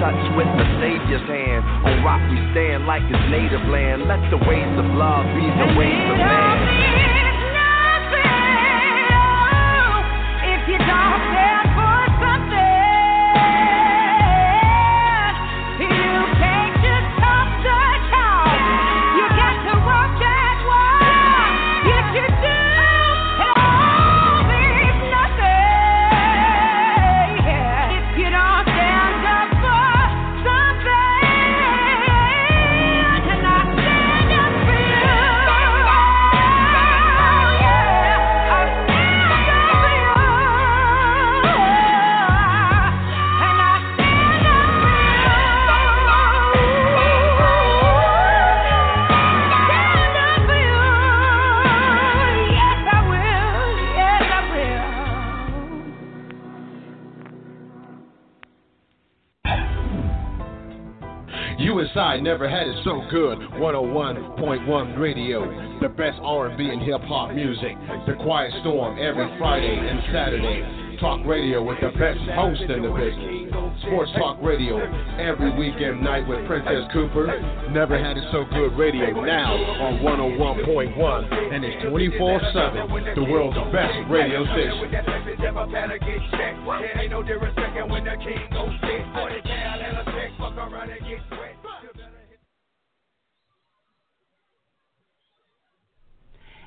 touch with the Savior's hand. On rock we stand like his native land. Let the ways of love be the ways of man. So good. 101.1 Radio, the best R&B and hip hop music. The Quiet Storm every Friday and Saturday. Talk radio with the best host in the business. Sports Talk Radio every weekend night with Princess Cooper. Never had it so good radio now on 101.1 and it's 24/7. The world's best radio station.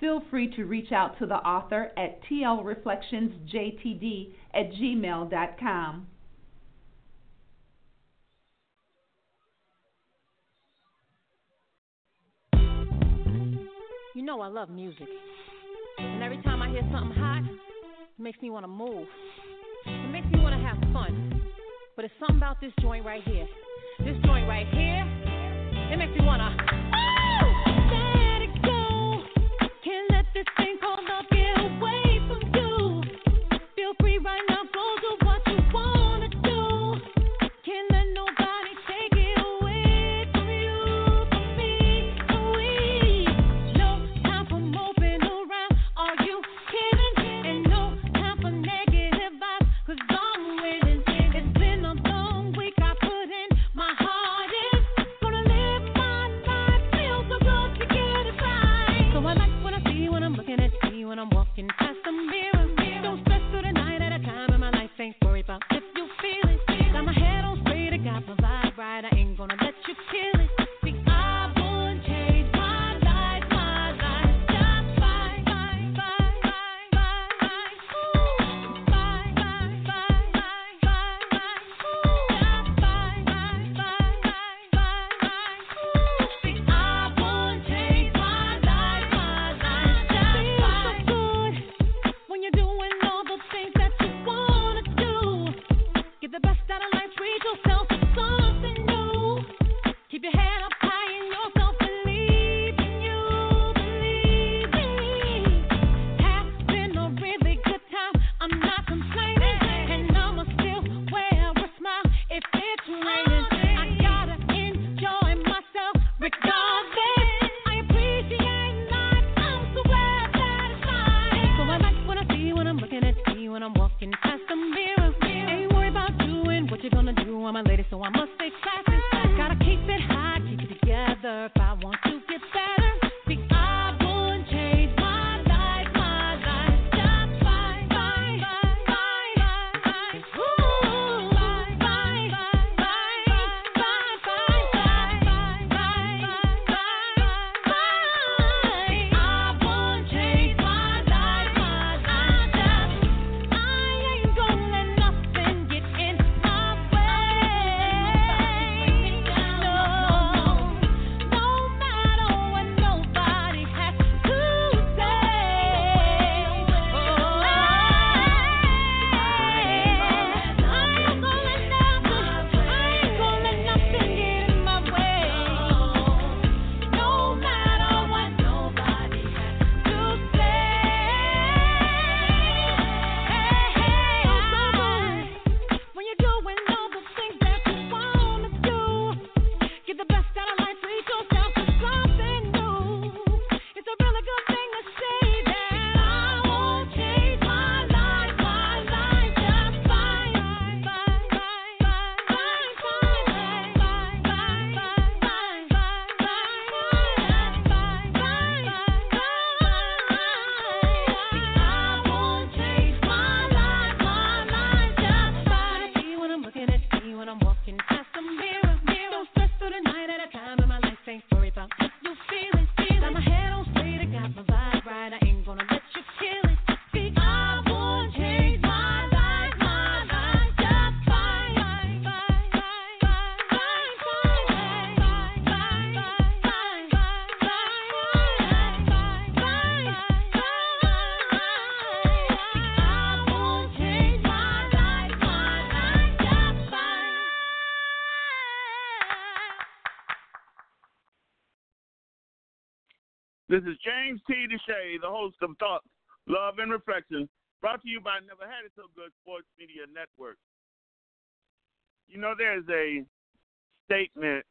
Feel free to reach out to the author at tlreflectionsjtd at gmail.com. You know I love music. And every time I hear something hot, it makes me want to move. It makes me want to have fun. But it's something about this joint right here. This joint right here, it makes me want to. Is James T. DeShay, the host of Thoughts, Love, and Reflection, brought to you by Never Had It So Good Sports Media Network. You know, there's a statement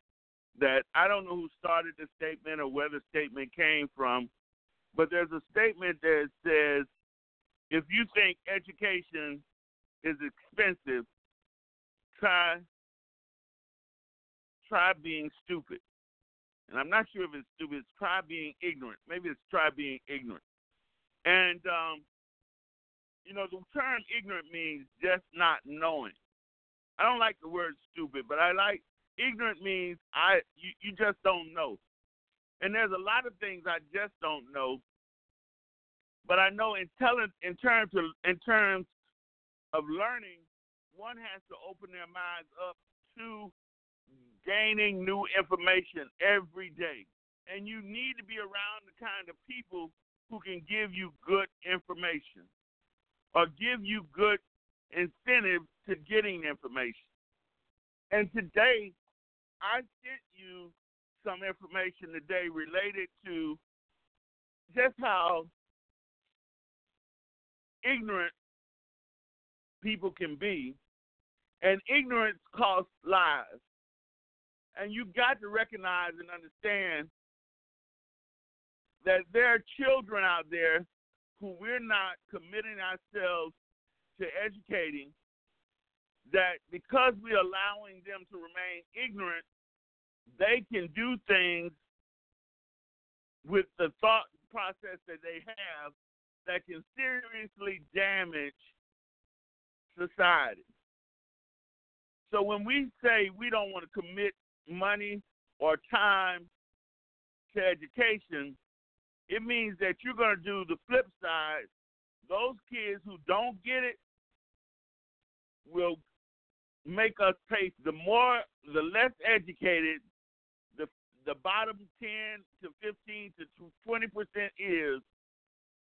that I don't know who started the statement or where the statement came from, but there's a statement that says if you think education is expensive, try try being stupid. And I'm not sure if it's stupid. It's try being ignorant. Maybe it's try being ignorant. And um, you know, the term ignorant means just not knowing. I don't like the word stupid, but I like ignorant means I you, you just don't know. And there's a lot of things I just don't know. But I know in terms of in terms of learning, one has to open their minds up to gaining new information every day. And you need to be around the kind of people who can give you good information or give you good incentive to getting information. And today, I sent you some information today related to just how ignorant people can be, and ignorance costs lives. And you've got to recognize and understand that there are children out there who we're not committing ourselves to educating, that because we're allowing them to remain ignorant, they can do things with the thought process that they have that can seriously damage society. So when we say we don't want to commit money or time to education, it means that you're going to do the flip side. Those kids who don't get it will make us pay. The more, the less educated the the bottom 10 to 15 to 20 percent is,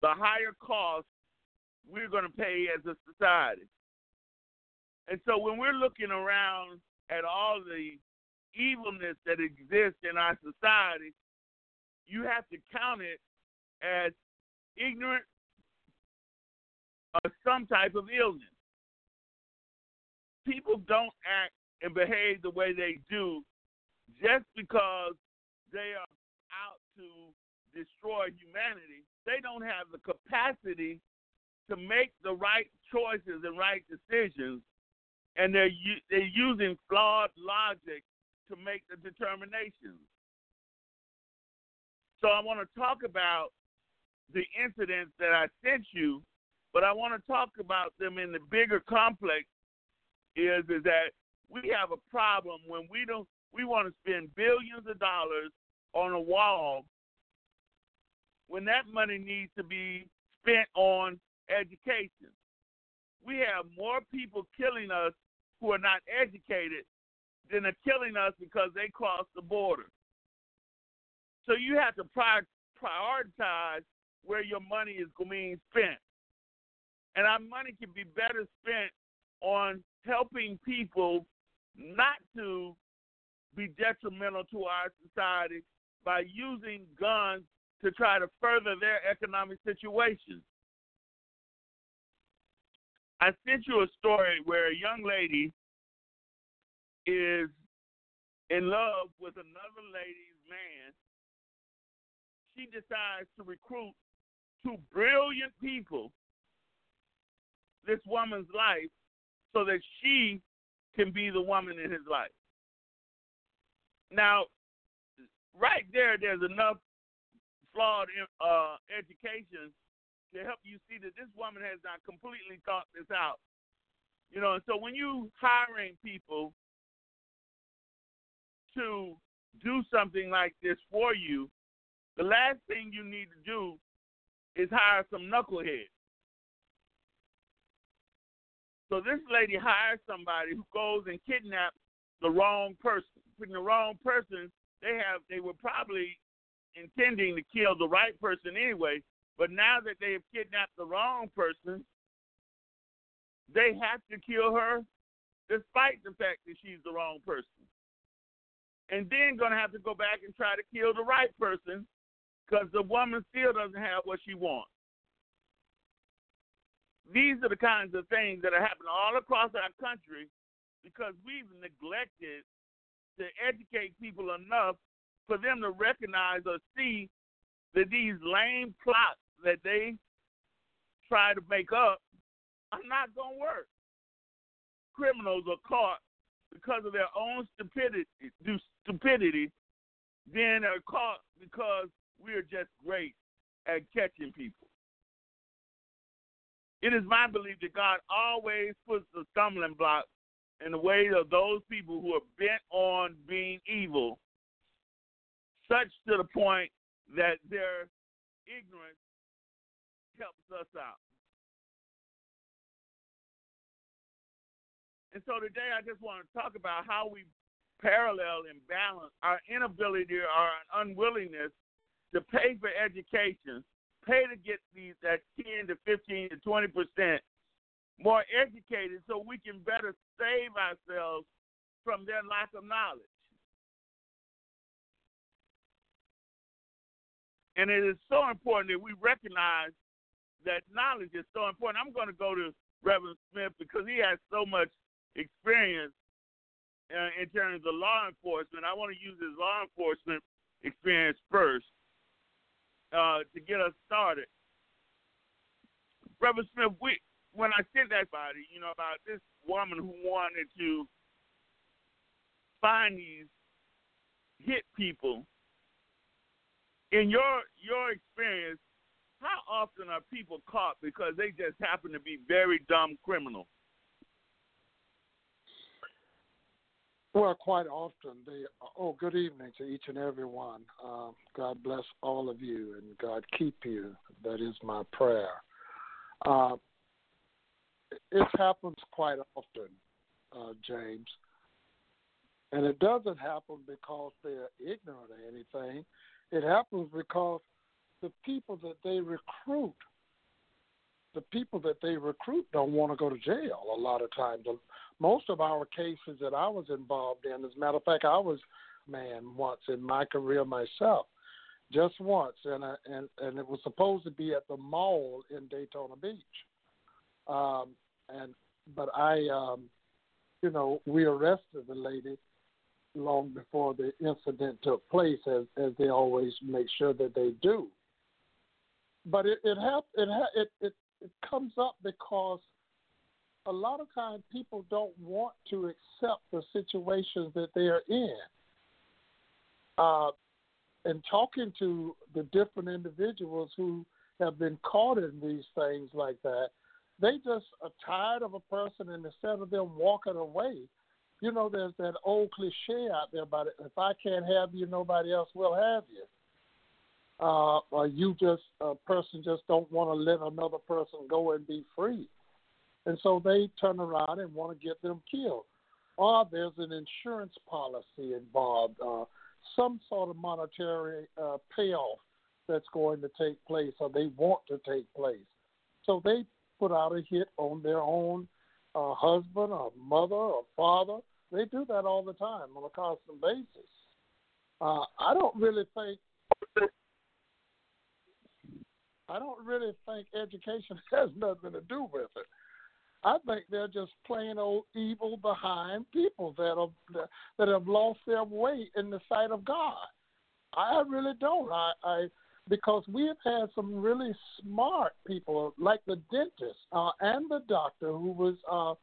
the higher cost we're going to pay as a society. And so when we're looking around at all the evilness that exists in our society, you have to count it as ignorant or some type of illness. People don't act and behave the way they do just because they are out to destroy humanity. They don't have the capacity to make the right choices and right decisions and they're they're using flawed logic to make the determinations. So I want to talk about the incidents that I sent you, but I want to talk about them in the bigger complex. Is is that we have a problem when we don't we want to spend billions of dollars on a wall when that money needs to be spent on education. We have more people killing us who are not educated than are killing us because they crossed the border. So you have to prioritize where your money is being spent. And our money can be better spent on helping people not to be detrimental to our society by using guns to try to further their economic situation. I sent you a story where a young lady is in love with another lady's man. She decides to recruit two brilliant people this woman's life so that she can be the woman in his life. Now, right there, there's enough flawed uh, education to help you see that this woman has not completely thought this out. You know, so when you hiring people to do something like this for you, the last thing you need to do is hire some knucklehead. So this lady hires somebody who goes and kidnaps the wrong person. Putting the wrong person, they have they were probably intending to kill the right person anyway, but now that they have kidnapped the wrong person, they have to kill her despite the fact that she's the wrong person. And then going to have to go back and try to kill the right person because the woman still doesn't have what she wants. These are the kinds of things that are happening all across our country because we've neglected to educate people enough for them to recognize or see that these lame plots that they try to make up are not going to work. Criminals are caught because of their own stupidity, stupidity, then are caught because we're just great at catching people. It is my belief that God always puts the stumbling block in the way of those people who are bent on being evil, such to the point that their ignorance helps us out. And so today I just want to talk about how we parallel and balance our inability or our unwillingness to pay for education, pay to get these at 10 to 15 to 20 percent more educated so we can better save ourselves from their lack of knowledge. And it is so important that we recognize that knowledge is so important. I'm going to go to Reverend Smith because he has so much experience uh, in terms of law enforcement. I want to use his law enforcement experience first uh, to get us started. Reverend Smith, we, when I sent that body, you know, about this woman who wanted to find these hit people, in your your experience, how often are people caught because they just happen to be very dumb criminals? Well, quite often they. Oh, good evening to each and every one. Um, God bless all of you, and God keep you. That is my prayer. Uh, it happens quite often, uh, James, and it doesn't happen because they're ignorant or anything. It happens because the people that they recruit the people that they recruit don't want to go to jail a lot of times. Most of our cases that I was involved in, as a matter of fact, I was man once in my career myself, just once, and I, and and it was supposed to be at the mall in Daytona Beach, um, and but I, um, you know, we arrested the lady long before the incident took place, as as they always make sure that they do. But it it hap- it, it it it comes up because a lot of times people don't want to accept the situations that they are in. Uh, and talking to the different individuals who have been caught in these things like that, they just are tired of a person, and instead of them walking away, you know, there's that old cliche out there about it: if I can't have you, nobody else will have you uh, or you just a person just don't want to let another person go and be free, and so they turn around and want to get them killed. Or there's an insurance policy involved, uh, some sort of monetary uh, payoff that's going to take place, or they want to take place. So they put out a hit on their own uh, husband or mother or father. They do that all the time on a constant basis. Uh, I don't really think I don't really think education has nothing to do with it. I think they're just plain old evil behind people that have that have lost their way in the sight of God. I really don't. I, I because we have had some really smart people like the dentist uh, and the doctor who was uh,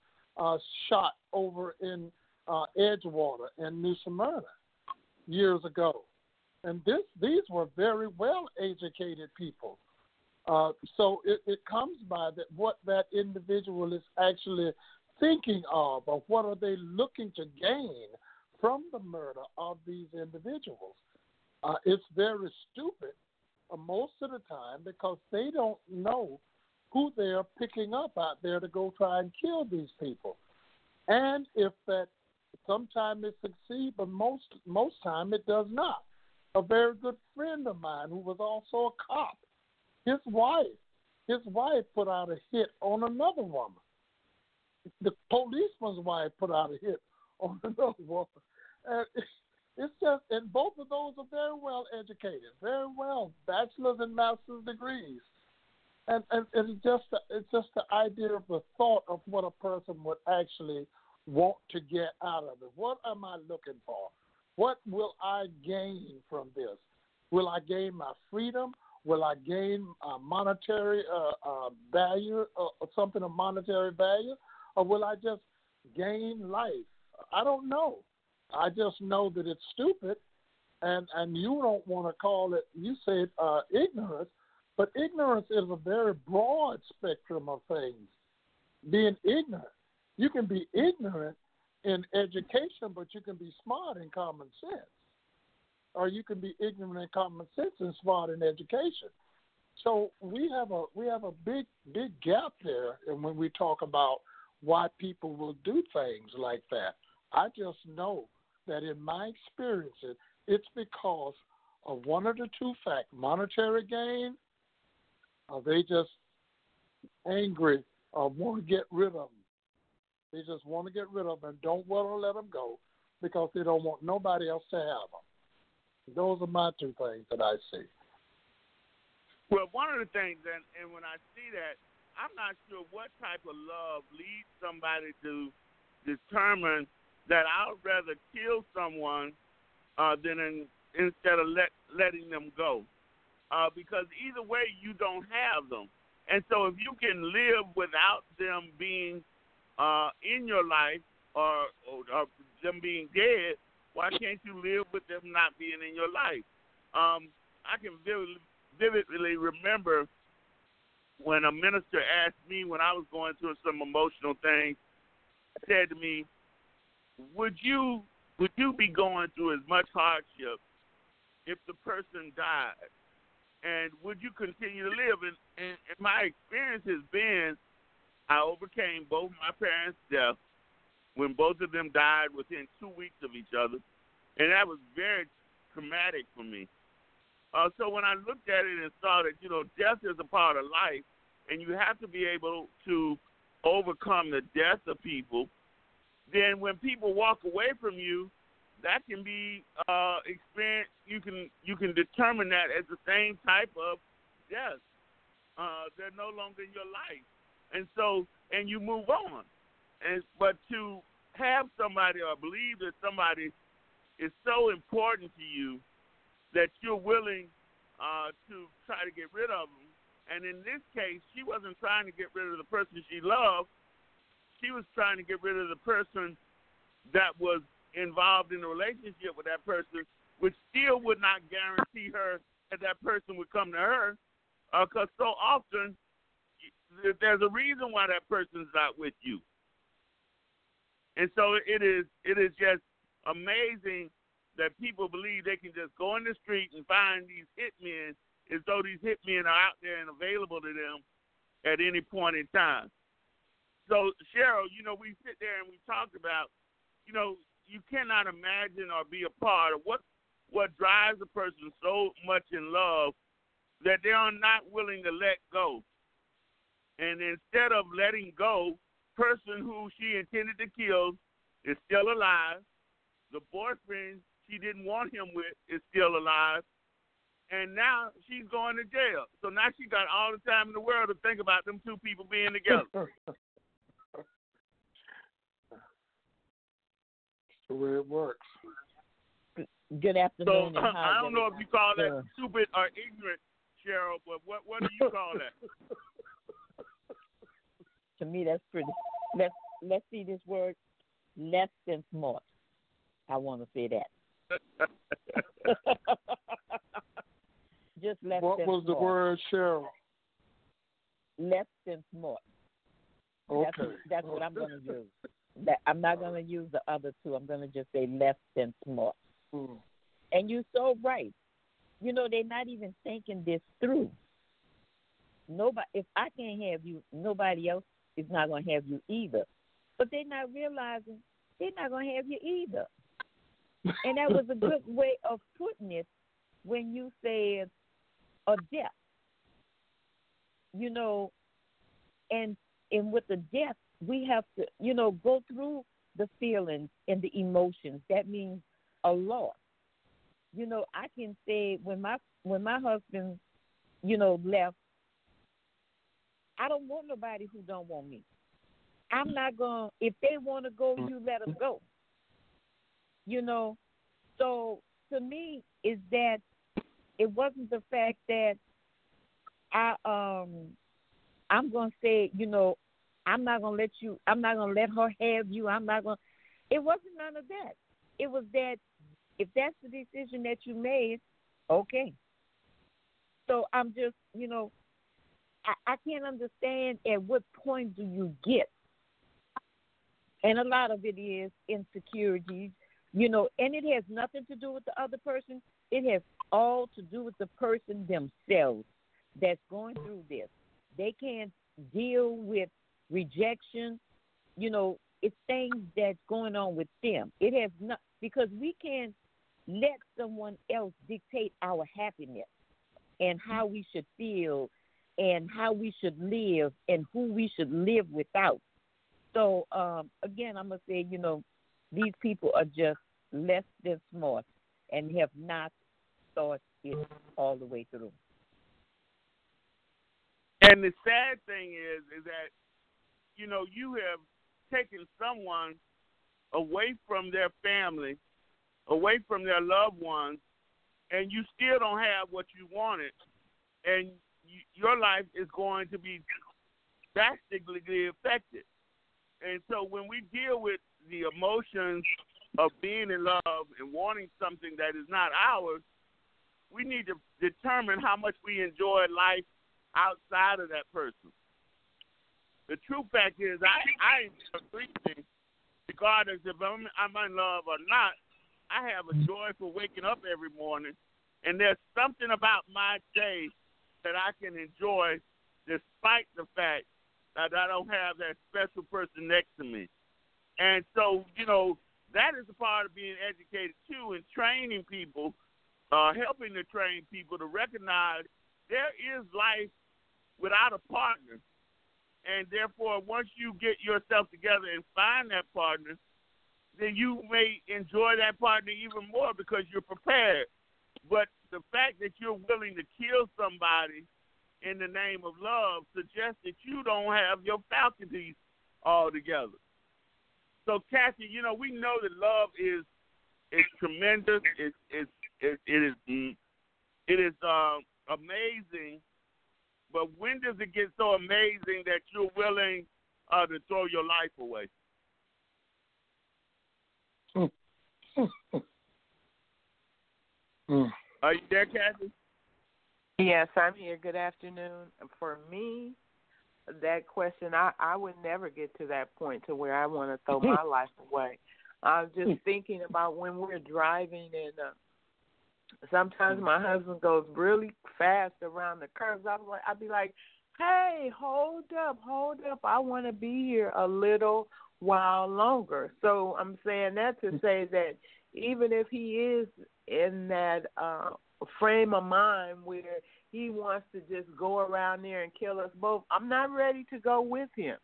uh, shot over in uh, Edgewater in New Smyrna years ago, and this these were very well educated people uh, so it, it comes by that what that individual is actually thinking of, or what are they looking to gain from the murder of these individuals. Uh, it's very stupid uh, most of the time because they don't know who they're picking up out there to go try and kill these people. And if that sometimes it succeeds, but most most time it does not. A very good friend of mine who was also a cop his wife, his wife put out a hit on another woman. The policeman's wife put out a hit on another woman. And It's just, and both of those are very well educated, very well, bachelor's and master's degrees. And, and, it's just it's just the idea of the thought of what a person would actually want to get out of it. What am I looking for? What will I gain from this? Will I gain my freedom? Will I gain monetary uh, uh, value uh, or something of monetary value? Or will I just gain life? I don't know. I just know that it's stupid, and and you don't want to call it. You said uh, ignorance, but ignorance is a very broad spectrum of things. Being ignorant, you can be ignorant in education, but you can be smart in common sense, or you can be ignorant and common sense and smart in education. So we have a we have a big big gap there, and when we talk about why people will do things like that, I just know that in my experiences, it's because of one of the two facts monetary gain, or they just angry or want to get rid of them. They just want to get rid of them and don't want to let them go because they don't want nobody else to have them. Those are my two things that I see. Well, one of the things, and, and when I see that, I'm not sure what type of love leads somebody to determine that I would rather kill someone uh, than in, instead of let, letting them go. Uh, because either way, you don't have them. And so if you can live without them being uh, in your life or, or, or them being dead, why can't you live with them not being in your life? Um, I can vividly, remember when a minister asked me when I was going through some emotional things, said to me, would you would you be going through as much hardship if the person died? And would you continue to live? And, and, and my experience has been I overcame both my parents' death when both of them died within two weeks of each other. And that was very traumatic for me. Uh, so when I looked at it and saw that, you know, death is a part of life, and you have to be able to overcome the death of people then when people walk away from you, that can be uh, experience. You can you can determine that as the same type of death. Uh, they're no longer in your life, and so and you move on. And but to have somebody or believe that somebody is so important to you that you're willing uh, to try to get rid of them. And in this case, she wasn't trying to get rid of the person she loved she was trying to get rid of the person that was involved in the relationship with that person, which still would not guarantee her that that person would come to her, because uh, so often there's a reason why that person's not with you. And so it is it is just amazing that people believe they can just go in the street and find these hitmen as though these hitmen are out there and available to them at any point in time. So Cheryl, you know, we sit there and we talk about, you know, you cannot imagine or be a part of what what drives a person so much in love that they are not willing to let go. And instead of letting go, person who she intended to kill is still alive. The boyfriend she didn't want him with is still alive. And now she's going to jail. So now she got all the time in the world to think about them two people being together. the way it works. Good afternoon. So uh, I don't know if you call that stupid or ignorant, Cheryl, but what what do you call that? to me, that's pretty. Let's let's see this word. Less than smart. I want to say that. Just less what was the word, Cheryl? Less than smart. Okay. That's, that's what I'm going to use that I'm not going to use the other two. I'm going to just say less than smart. Mm. And you're so right. You know, they're not even thinking this through. Nobody, if I can't have you, nobody else is not going to have you either. But they're not realizing they're not going to have you either. And that was a good way of putting it when you said a death. You know, and and with the death, we have to, you know, go through the feelings and the emotions. That means a loss. you know, I can say when my when my husband, you know, left, I don't want nobody who don't want me. I'm not going. to If they want to go, you let them go. You know, so to me is that it wasn't the fact that I um I'm gonna say, you know, I'm not gonna let you I'm not gonna let her have you, I'm not gonna it wasn't none of that. It was that if that's the decision that you made, okay. So I'm just, you know, I, I can't understand at what point do you get. And a lot of it is insecurities, you know, and it has nothing to do with the other person. It has all to do with the person themselves that's going through this. They can't deal with rejection. You know, it's things that's going on with them. It has not because we can't let someone else dictate our happiness and how we should feel and how we should live and who we should live without. So um, again, I'm gonna say, you know, these people are just less than smart and have not thought it all the way through. And the sad thing is, is that you know you have taken someone away from their family, away from their loved ones, and you still don't have what you wanted, and you, your life is going to be drastically affected. And so when we deal with the emotions of being in love and wanting something that is not ours, we need to determine how much we enjoy life outside of that person. The true fact is, I I enjoy breathing, regardless if I'm, I'm in love or not. I have a joy for waking up every morning, and there's something about my day that I can enjoy, despite the fact that I don't have that special person next to me. And so, you know, that is a part of being educated too, and training people, uh, helping to train people to recognize there is life without a partner. And therefore, once you get yourself together and find that partner, then you may enjoy that partner even more because you're prepared. But the fact that you're willing to kill somebody in the name of love suggests that you don't have your faculties all together. So, Kathy, you know, we know that love is is tremendous. It, it, it, it is it is uh, amazing but when does it get so amazing that you're willing uh, to throw your life away? Are you there, Kathy? Yes, I'm here. Good afternoon. For me, that question, I, I would never get to that point to where I want to throw my life away. I'm just thinking about when we're driving and uh, Sometimes my husband goes really fast around the curves. I was like, I'd be like, "Hey, hold up, hold up! I want to be here a little while longer." So I'm saying that to say that even if he is in that uh frame of mind where he wants to just go around there and kill us both, I'm not ready to go with him.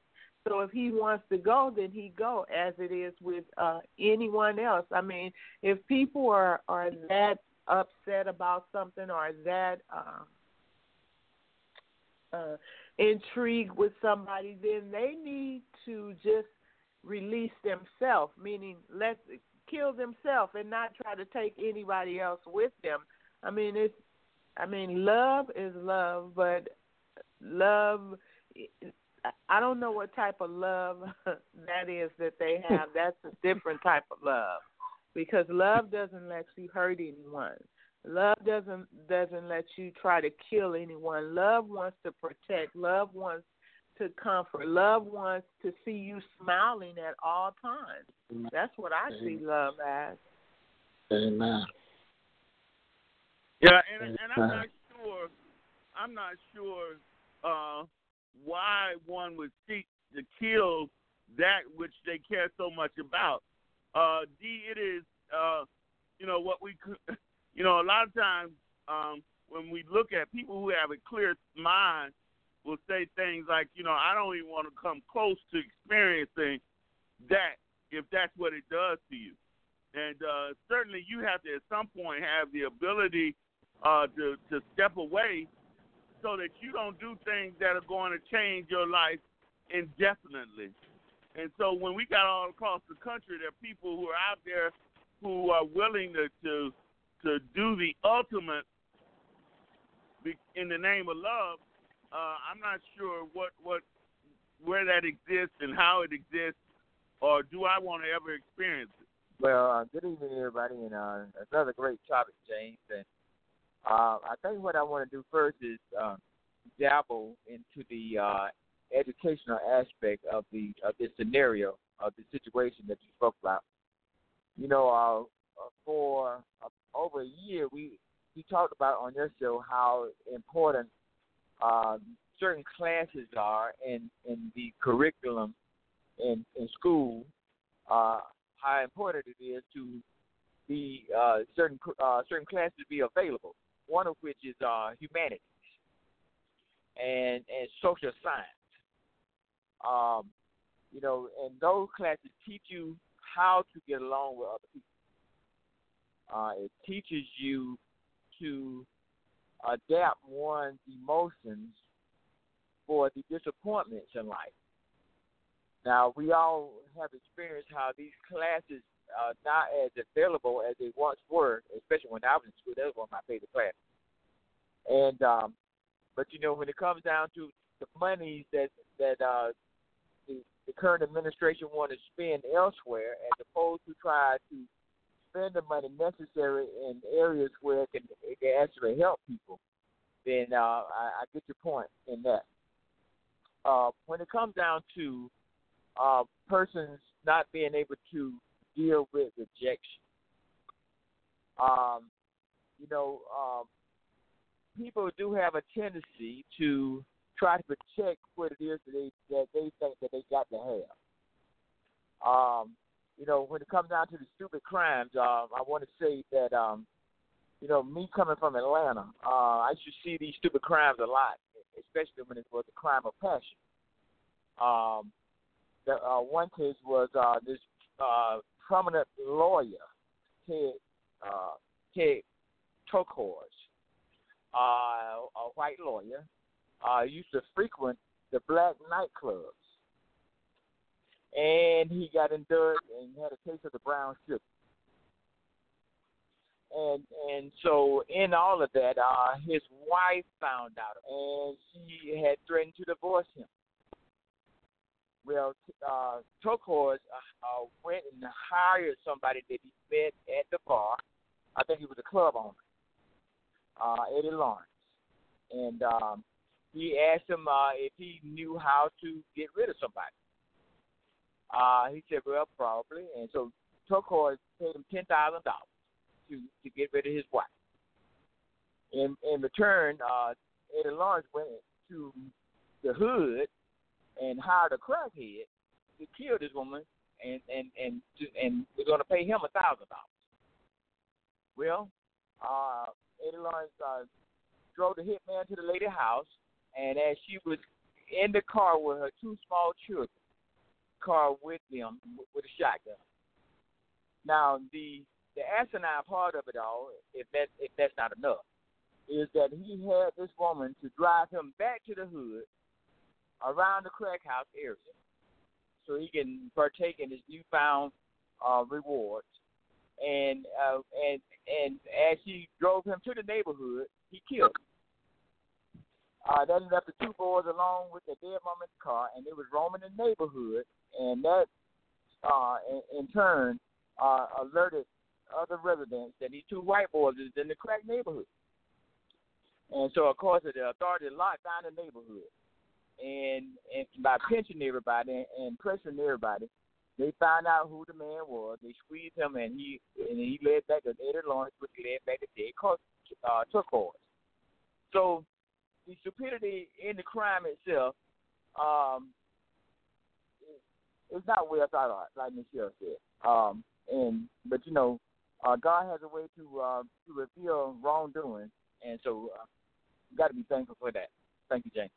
So if he wants to go, then he go, as it is with uh anyone else. I mean, if people are are that upset about something or that um, uh, intrigued with somebody, then they need to just release themselves, meaning let's kill themselves and not try to take anybody else with them. I mean, it's I mean, love is love, but love. I don't know what type of love that is that they have. That's a different type of love because love doesn't let you hurt anyone. Love doesn't doesn't let you try to kill anyone. Love wants to protect. Love wants to comfort. Love wants to see you smiling at all times. Mm-hmm. That's what I Amen. see love as. Amen. Yeah, and and I'm not sure. I'm not sure uh, why one would seek to kill that which they care so much about. Uh, D, it is, uh, you know, what we, you know, a lot of times um, when we look at people who have a clear mind, will say things like, you know, I don't even want to come close to experiencing that if that's what it does to you. and uh, certainly you have to at some point have the ability uh, to to step away so that you don't do things that are going to change your life indefinitely. And so when we got all across the country, there are people who are out there who are willing to to, to do the ultimate in the name of love. Uh, I'm not sure what what where that exists and how it exists, or do I want to ever experience it? Well, uh, good evening, everybody, and uh, another great topic, James. And uh, I think what I want to do first is uh, dabble into the uh, educational aspect of the of this scenario of the situation that you spoke about. You know, uh, uh for uh, over a year, we we talked about on your show how important um, certain classes are in in the curriculum in in school. How important it is to be uh, certain certain classes be available. One of which is uh, humanities and and social science. Um, you know, and those classes teach you how to get along with other people. Uh, it teaches you to adapt one's emotions for the disappointments in life. Now, we all have experienced how these classes are not as available as they once were, especially when I was in school. That was one of my favorite classes. And um, but you know, when it comes down to the monies that that uh, the, the current administration want to spend elsewhere, as opposed to try to spend the money necessary in areas where it can, it can actually help people, then uh, I, I get your point in that. Uh, when it comes down to uh, persons not being able to deal with rejection, um, you know, um, people do have a tendency to try to protect what it is that they that they think that they got to have. Um, you know, when it comes down to the stupid crimes, um, I want to say that um, you know, me coming from Atlanta, uh, I used to see these stupid crimes a lot, especially when it was a crime of passion. Um, the uh, one case was uh, this uh, prominent lawyer, Ted uh, Ted Tokars, uh, a white lawyer, uh, used to frequent the black nightclubs. And he got indicted and had a case of the brown sugar. And and so in all of that, uh, his wife found out, and she had threatened to divorce him. Well, uh, Tokars uh, uh, went and hired somebody that he met at the bar. I think he was a club owner, uh, Eddie Lawrence, and um, he asked him uh, if he knew how to get rid of somebody. Uh, he said, "Well, probably." And so Tokars paid him ten thousand dollars to to get rid of his wife. In in return, uh, Eddie Lawrence went to the hood and hired a crackhead to kill this woman, and and and and we're going to pay him a thousand dollars. Well, uh, Eddie Lawrence uh, drove the hitman to the lady's house, and as she was in the car with her two small children, car with them with a shotgun. Now the the asinine part of it all, if that if that's not enough, is that he had this woman to drive him back to the hood around the crack house area so he can partake in his newfound uh, rewards. And uh, and and as he drove him to the neighborhood, he killed him. Uh, that left the two boys along with the dead woman's car, and they was roaming the neighborhood, and that, uh, in, in turn, uh, alerted other residents that these two white boys is in the crack neighborhood. And so, of course, the authorities locked down the neighborhood and and by pinching everybody and pressuring everybody, they found out who the man was. They squeezed him, and he and he led back to Eddie Lawrence, which led back to Ted uh, Tokars. So the stupidity in the crime itself, um, it's not well thought out, like Michelle said. Um, and but you know, uh, God has a way to uh, to reveal wrongdoing, and so uh, you got to be thankful for that. Thank you, James.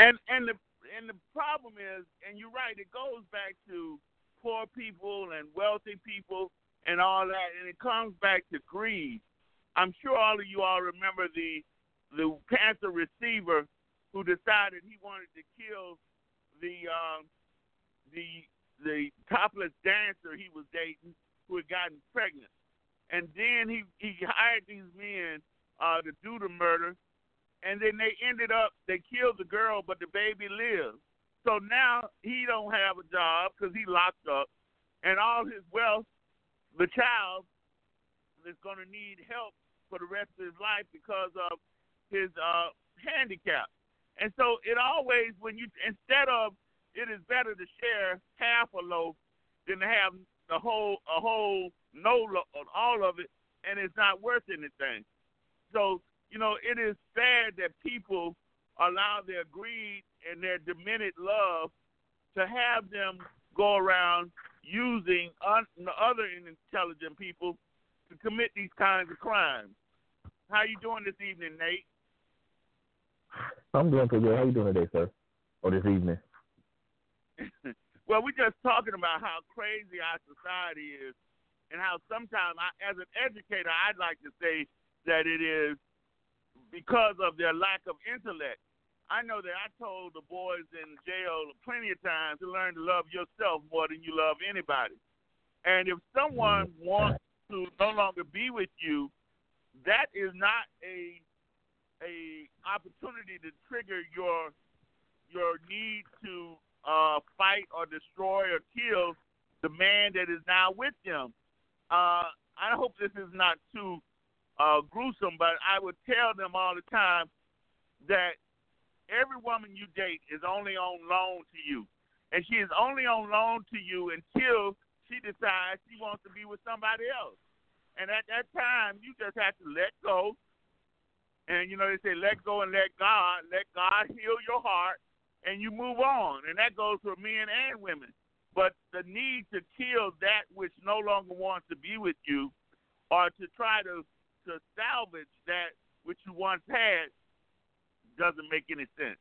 And and the and the problem is, and you're right, it goes back to poor people and wealthy people and all that, and it comes back to greed. I'm sure all of you all remember the the Panther receiver who decided he wanted to kill the um, the the topless dancer he was dating who had gotten pregnant, and then he he hired these men uh, to do the murder, and then they ended up they killed the girl, but the baby lived. So now he don't have a job because he locked up, and all his wealth, the child is going to need help for the rest of his life because of his uh, handicap. And so it always when you instead of it is better to share half a loaf than to have the whole a whole no all of it and it's not worth anything. So you know it is sad that people allow their greed and their diminished love to have them go around using un- other intelligent people to commit these kinds of crimes. How you doing this evening, Nate? I'm doing pretty good. How you doing today, sir? Or this evening? well, we're just talking about how crazy our society is, and how sometimes, I, as an educator, I'd like to say that it is because of their lack of intellect. I know that I told the boys in jail plenty of times to learn to love yourself more than you love anybody. And if someone wants to no longer be with you, that is not a a opportunity to trigger your your need to uh, fight or destroy or kill the man that is now with them. Uh, I hope this is not too uh, gruesome, but I would tell them all the time that every woman you date is only on loan to you. And she is only on loan to you until she decides she wants to be with somebody else. And at that time, you just have to let go. And, you know, they say, let go and let God. Let God heal your heart, and you move on. And that goes for men and women. But the need to kill that which no longer wants to be with you or to try to, to salvage that which you once had doesn't make any sense.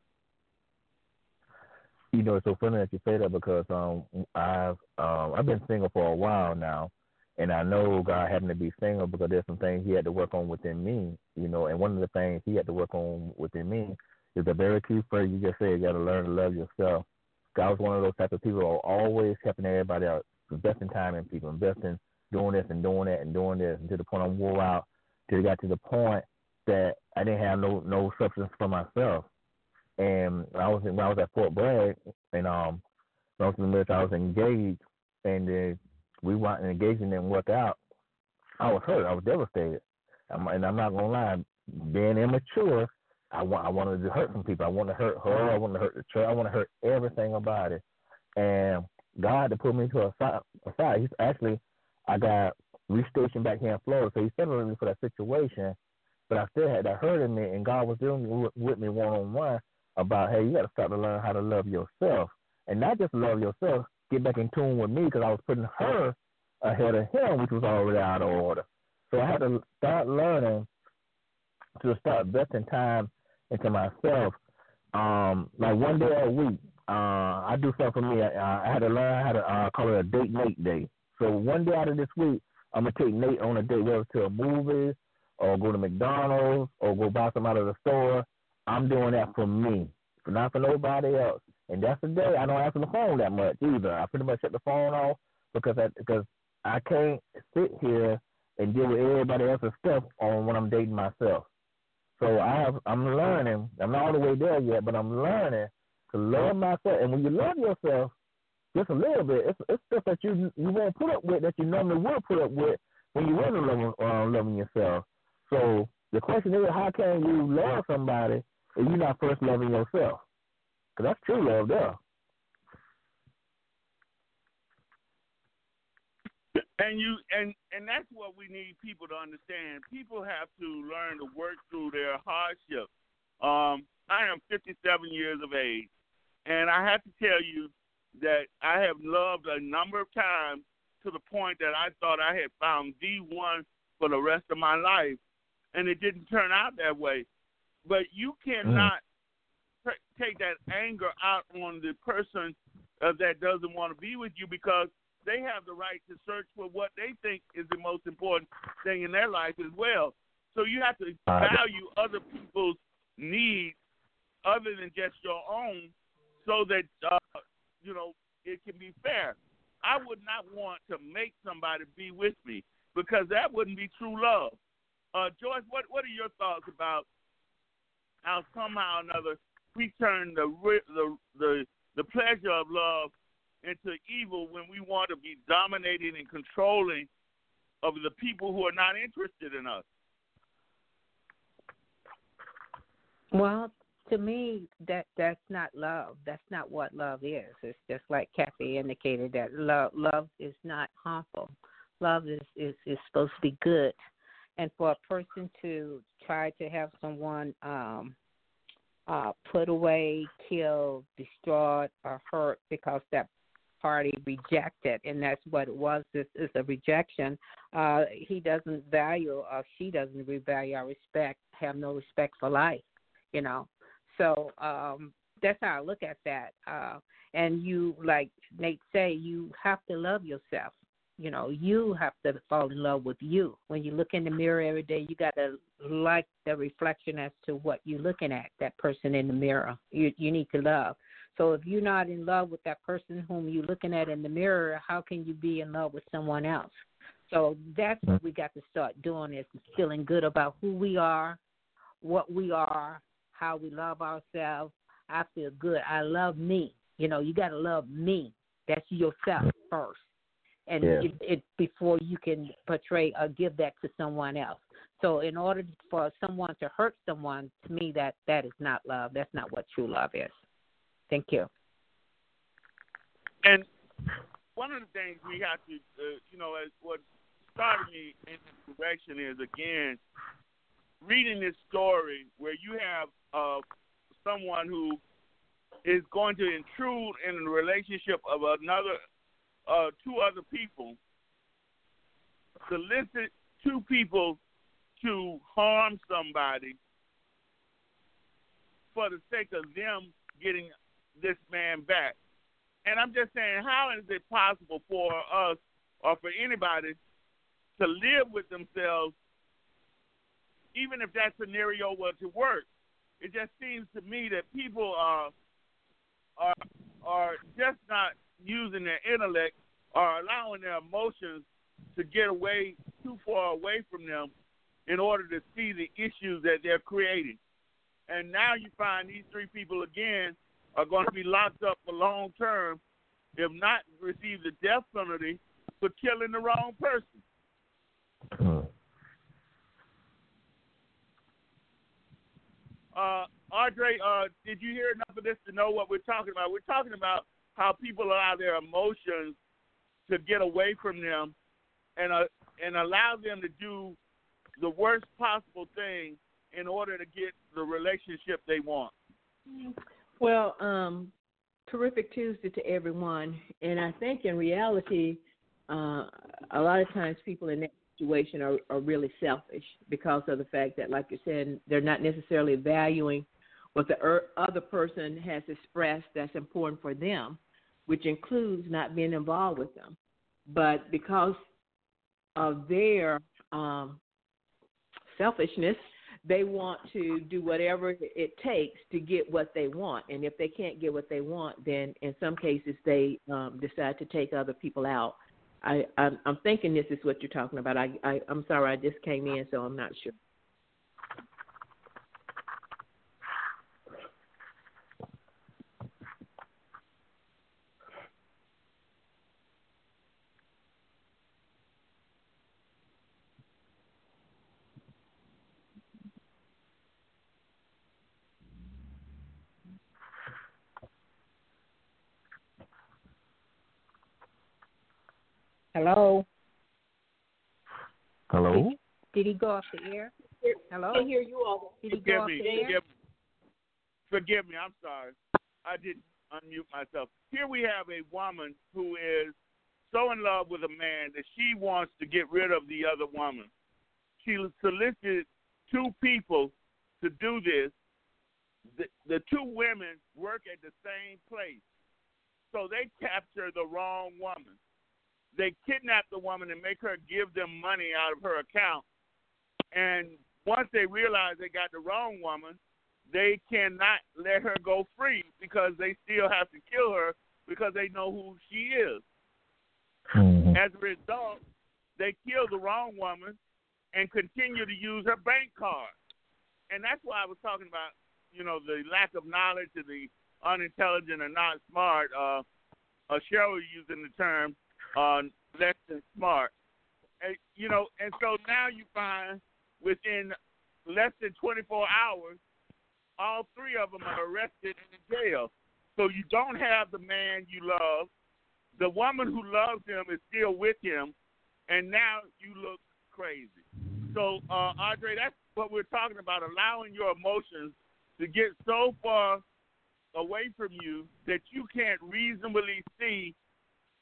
You know, it's so funny that you say that because um I've um I've been single for a while now, and I know God me to be single because there's some things He had to work on within me. You know, and one of the things He had to work on within me is the very key phrase you just said. You got to learn to love yourself. God was one of those type of people who are always helping everybody out, investing time in people, investing doing this and doing that and doing this, and to the point I'm wore out. It got to the point that I didn't have no no substance for myself. And I was when I was at Fort Bragg, and um, when I was in the military, I was engaged, and uh, we went and engaged and didn't work out. I was hurt. I was devastated. I'm, and I'm not gonna lie, being immature, I want I wanted to hurt some people. I wanted to hurt her. I wanted to hurt the church. I want to hurt everything about it. And God to put me to. A side. He's actually, I got restationed back here in Florida, so he settled me for that situation but I still had that hurt in me, and God was dealing with me one on one about, hey, you got to start to learn how to love yourself, and not just love yourself. Get back in tune with me because I was putting her ahead of him, which was already out of order. So I had to start learning to start investing time into myself. Um, like one day a week, uh, I do something for me. I, I had to learn how to uh, call it a date Nate day. So one day out of this week, I'm gonna take Nate on a date, whether to a movie or go to McDonald's or go buy some out of the store. I'm doing that for me, not for nobody else. And that's the day I don't answer the phone that much either. I pretty much shut the phone off because I, because I can't sit here and deal with everybody else's stuff on when I'm dating myself. So I have I'm learning. I'm not all the way there yet, but I'm learning to love myself. And when you love yourself just a little bit, it's it's stuff that you you won't put up with that you normally would put up with when you really loving uh, loving yourself. So the question is, how can you love somebody if you're not first loving yourself? Because that's true love there. And you and and that's what we need people to understand. People have to learn to work through their hardship. Um, I am 57 years of age, and I have to tell you that I have loved a number of times to the point that I thought I had found the one for the rest of my life and it didn't turn out that way. But you cannot mm. take that anger out on the person uh, that doesn't want to be with you because they have the right to search for what they think is the most important thing in their life as well. So you have to value other people's needs other than just your own so that uh, you know it can be fair. I would not want to make somebody be with me because that wouldn't be true love. Uh, Joyce, what what are your thoughts about how somehow or another we turn the the the the pleasure of love into evil when we want to be dominating and controlling of the people who are not interested in us? Well, to me, that that's not love. That's not what love is. It's just like Kathy indicated that love love is not harmful. Love is is is supposed to be good, and for a person to try to have someone um uh put away, killed, destroyed, or hurt because that party rejected, and that's what it was. This is a rejection. Uh, he doesn't value, or she doesn't value our respect, have no respect for life. You know, so um, that's how I look at that. Uh, and you, like Nate say, you have to love yourself. You know, you have to fall in love with you. When you look in the mirror every day, you got to like the reflection as to what you're looking at. That person in the mirror, you you need to love. So if you're not in love with that person whom you're looking at in the mirror, how can you be in love with someone else? So that's what we got to start doing is feeling good about who we are, what we are, how we love ourselves. I feel good. I love me. You know, you got to love me. That's yourself first, and Yeah. it, it before you can portray or give that to someone else. So, in order for someone to hurt someone, to me, that that is not love. That's not what true love is. Thank you. And one of the things we have to, uh, you know, as what started me in this direction is again reading this story where you have uh, someone who is going to intrude in the relationship of another, uh, two other people, solicit two people to harm somebody for the sake of them getting this man back. And I'm just saying, how is it possible for us or for anybody to live with themselves, even if that scenario were to work? It just seems to me that people are are are just not using their intellect or allowing their emotions to get away too far away from them in order to see the issues that they're creating. And now you find these three people again are going to be locked up for long term, if not receive the death penalty for killing the wrong person. Hmm. Uh, Audrey, uh, did you hear enough of this to know what we're talking about? We're talking about how people allow their emotions to get away from them and uh, and allow them to do the worst possible thing in order to get the relationship they want. Well, um, terrific Tuesday to everyone. And I think in reality, uh, a lot of times people in that situation are, are really selfish because of the fact that, like you said, they're not necessarily valuing what the er- other person has expressed that's important for them, which includes not being involved with them. But because of their um, selfishness, they want to do whatever it takes to get what they want. And if they can't get what they want, then in some cases they um, decide to take other people out. I, I'm, I'm thinking this is what you're talking about. I, I, I'm sorry, I just came in, so I'm not sure. Hello. Hello. Did he go off the air? Hello. I hear you all. Did he go Forgive off me. the air? Forgive me. Forgive me. I'm sorry. I didn't unmute myself. Here we have a woman who is so in love with a man that she wants to get rid of the other woman. She solicited two people to do this. The, the two women work at the same place. So they capture the wrong woman. They kidnap the woman and make her give them money out of her account. And once they realize they got the wrong woman, they cannot let her go free because they still have to kill her because they know who she is. Mm-hmm. As a result, they kill the wrong woman and continue to use her bank card. And that's why I was talking about, you know, the lack of knowledge of the unintelligent and not smart. Uh, uh, Cheryl using the term uh, less than smart. And, you know, and so now you find within less than 24 hours, all three of them are arrested in jail. So you don't have the man you love. The woman who loves him is still with him, and now you look crazy. So, uh, Andre, that's what we're talking about: allowing your emotions to get so far away from you that you can't reasonably see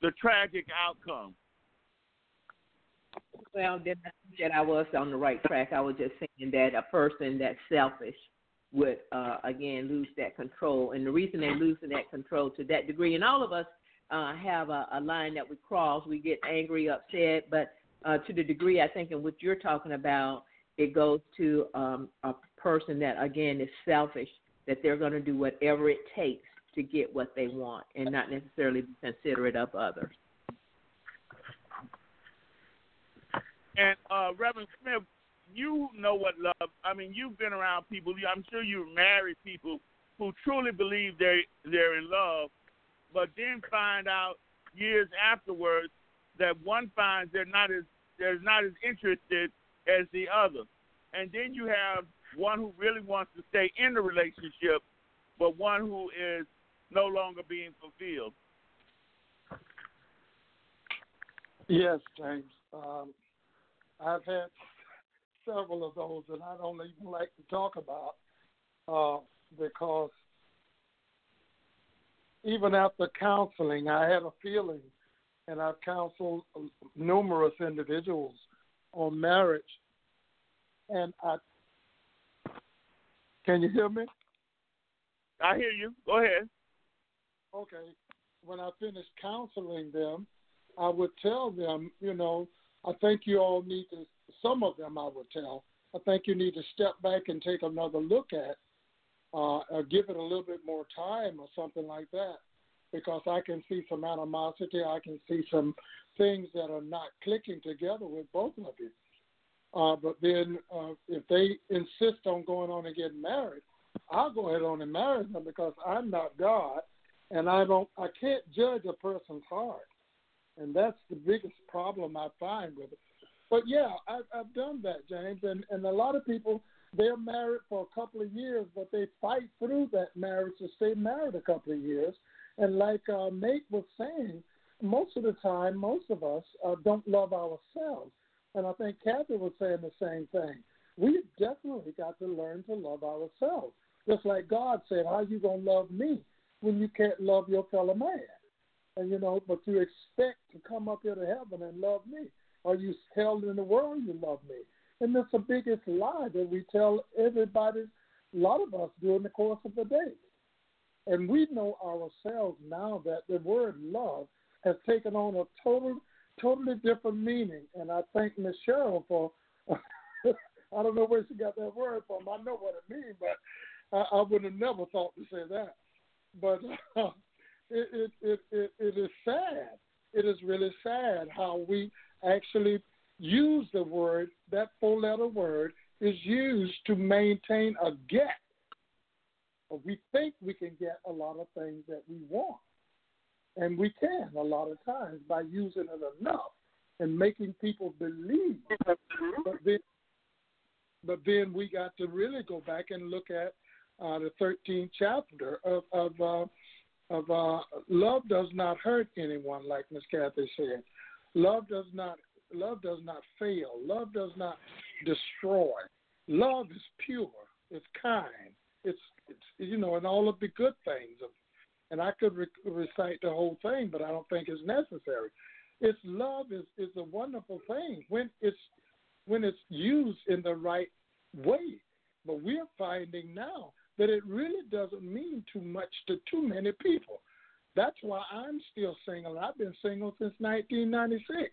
the tragic outcome. Well, then I think that I was on the right track. I was just saying that a person that's selfish would uh, again lose that control, and the reason they're losing that control to that degree, and all of us uh, have a, a line that we cross. We get angry, upset, but uh, to the degree I think in what you're talking about, it goes to um, a person that again is selfish, that they're going to do whatever it takes to get what they want, and not necessarily be considerate of others. And uh, Reverend Smith, you know what love. I mean, you've been around people. I'm sure you've married people who truly believe they they're in love, but then find out years afterwards that one finds they're not as they're not as interested as the other, and then you have one who really wants to stay in the relationship, but one who is no longer being fulfilled. Yes, James. Um, I've had several of those, and I don't even like to talk about uh, because even after counseling, I had a feeling, and I've counseled numerous individuals on marriage, and I can you hear me? I hear you. Go ahead. Okay. When I finished counseling them, I would tell them, you know, I think you all need to, some of them I would tell, I think you need to step back and take another look at, uh, or give it a little bit more time or something like that, because I can see some animosity, I can see some things that are not clicking together with both of you. Uh, but then uh, if they insist on going on and getting married, I'll go ahead on and marry them because I'm not God, and I don't, I can't judge a person's heart and that's the biggest problem I find with it. But yeah, I've, I've done that, James, and and a lot of people they're married for a couple of years, but they fight through that marriage to stay married a couple of years. And like uh, Nate was saying, most of the time, most of us uh, don't love ourselves. And I think Kathy was saying the same thing. We've definitely got to learn to love ourselves. Just like God said, how you to love me when you can't love your fellow man? and you know, but you expect to come up here to heaven and love me. Are you held in the world you love me? And that's the biggest lie that we tell everybody, a lot of us during the course of the day. And we know ourselves now that the word love has taken on a total, totally different meaning. And I thank Miss Cheryl for, I don't know where she got that word from. I know what it means, but I, I would have never thought to say that. But uh, it, it, it, it is sad. It is really sad how we actually use the word, that four letter word is used to maintain a get. We think we can get a lot of things that we want. And we can a lot of times by using it enough and making people believe. But then, but then we got to really go back and look at uh, the 13th chapter of, of uh, of uh, love does not hurt anyone, like Miss Kathy said. Love does not love does not fail. Love does not destroy. Love is pure. It's kind. It's, it's you know, and all of the good things. And I could re- recite the whole thing, but I don't think it's necessary. It's love is is a wonderful thing when it's when it's used in the right way. But we're finding now that it really doesn't mean too much to too many people. That's why I'm still single. I've been single since 1996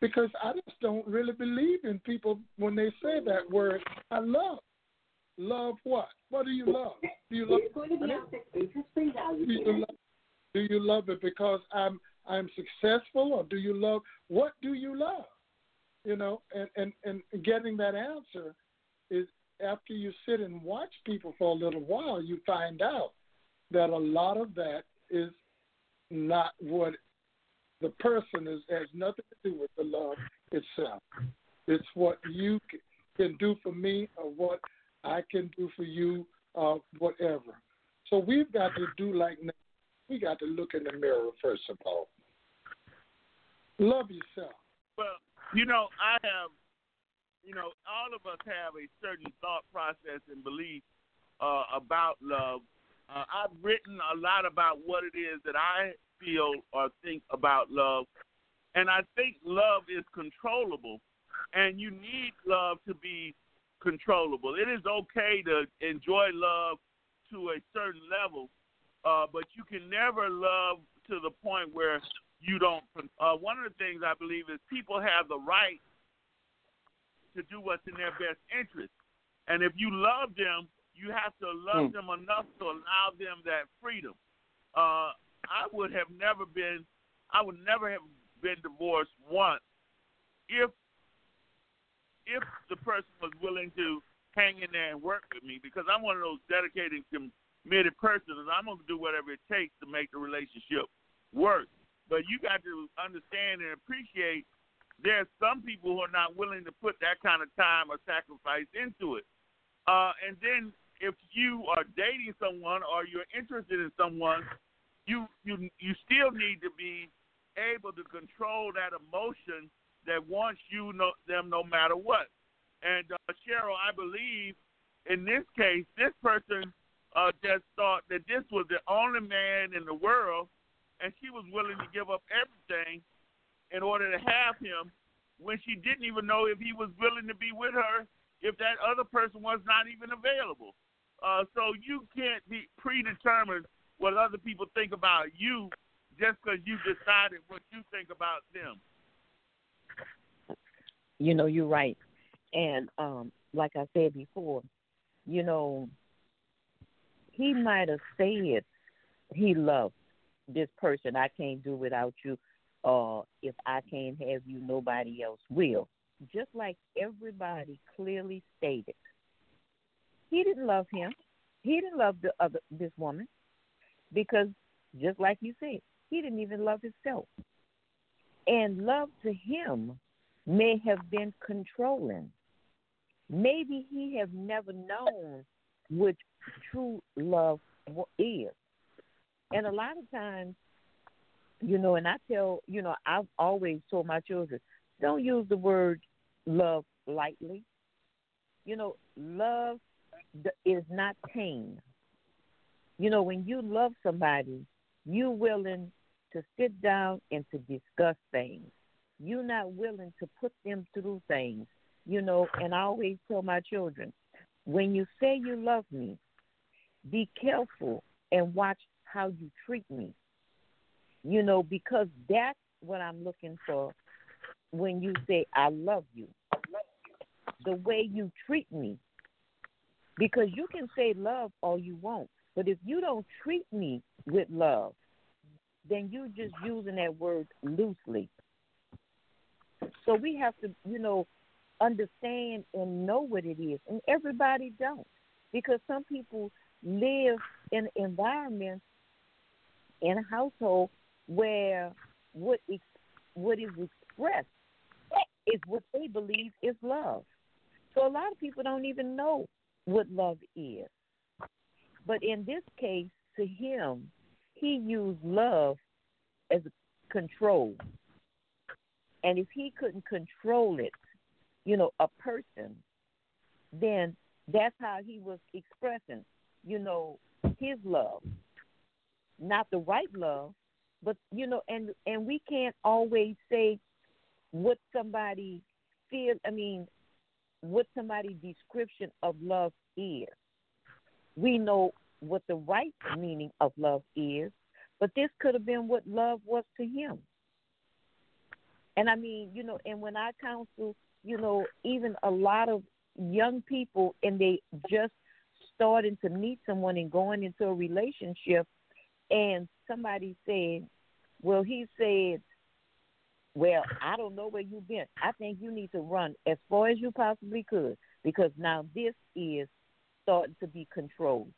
because I just don't really believe in people when they say that word. I love. Love what? What do you love? Do you love? Do you love? Do you love it because I'm I'm successful, or do you love? What do you love? You know, and and and getting that answer is after you sit and watch people for a little while, you find out that a lot of that is not what the person is has nothing to do with the love itself. It's what you can do for me or what I can do for you or whatever. So we've got to do like we got to look in the mirror first of all. Love yourself. Well, you know, I have, you know, all of us have a certain thought process and belief uh, about love. Uh, I've written a lot about what it is that I feel or think about love, and I think love is controllable, and you need love to be controllable. It is okay to enjoy love to a certain level, uh, but you can never love to the point where you don't. Uh, one of the things I believe is people have the right to do what's in their best interest, and if you love them, you have to love mm. them enough to allow them that freedom. Uh, I would have never been, I would never have been divorced once if if the person was willing to hang in there and work with me because I'm one of those dedicated, committed persons. I'm going to do whatever it takes to make the relationship work. But you got to understand and appreciate there's some people who are not willing to put that kind of time or sacrifice into it. Uh, and then if you are dating someone or you're interested in someone, you you you still need to be able to control that emotion that wants you know, them no matter what. And uh, Cheryl, I believe in this case, this person uh, just thought that this was the only man in the world, and she was willing to give up everything in order to have him when she didn't even know if he was willing to be with her if that other person was not even available. Uh, so you can't be predetermined what other people think about you just because you decided what you think about them. You know, you're right. And um, like I said before, you know, he might have said he loved this person. I can't do without you. Uh, if I can't have you, nobody else will. Just like everybody clearly stated, he didn't love him. He didn't love the other this woman because, just like you said, he didn't even love himself. And love to him may have been controlling. Maybe he have never known what true love is. And a lot of times, you know, and I tell, you know, I've always told my children, don't use the word love lightly. You know, love is not pain. You know, when you love somebody, you're willing to sit down and to discuss things you're not willing to put them through things, you know. And I always tell my children, when you say you love me, be careful and watch how you treat me, you know, because that's what I'm looking for when you say I love you. The way you treat me. Because you can say love all you want, but if you don't treat me with love, then you're just using that word loosely. So we have to, you know, understand and know what it is. And everybody don't. Because some people live in environments in a household where what ex- what is expressed is what they believe is love. So a lot of people don't even know what love is. But in this case, to him, he used love as control. And if he couldn't control it, you know, a person, then that's how he was expressing, you know, his love. Not the right love, but you know, and and we can't always say what somebody feel I mean, what somebody's description of love is. We know what the right meaning of love is, But this could have been what love was to him. And I mean, you know, and when I counsel, you know, even a lot of young people and they just starting to meet someone and going into a relationship and somebody said, Well, he said, Well, I don't know where you've been. I think you need to run as far as you possibly could because now this is starting to be controlled.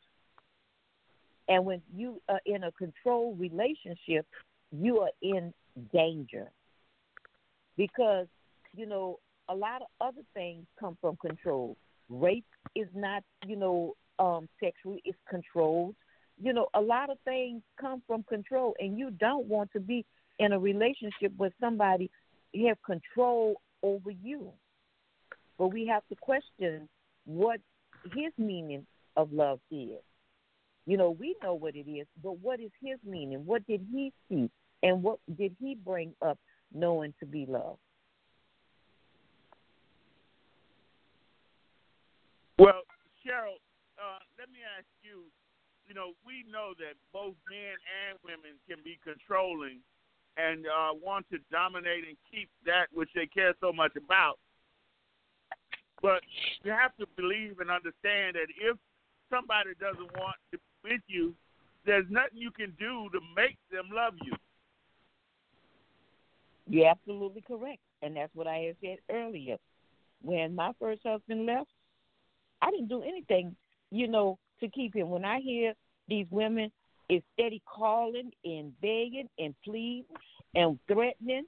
And when you are in a controlled relationship, you are in danger because, you know, a lot of other things come from control. Rape is not, you know, um, sexually, it's controlled. You know, a lot of things come from control, and you don't want to be in a relationship with somebody you have control over you. But we have to question what his meaning of love is. You know, we know what it is, but what is his meaning? What did he see? And what did he bring up knowing to be love? Well, Cheryl, uh, let me ask you. You know, we know that both men and women can be controlling and uh, want to dominate and keep that which they care so much about. But you have to believe and understand that if somebody doesn't want to be with you, there's nothing you can do to make them love you. You're absolutely correct. And that's what I had said earlier. When my first husband left, I didn't do anything, you know, to keep him. When I hear these women is steady calling and begging and pleading and threatening,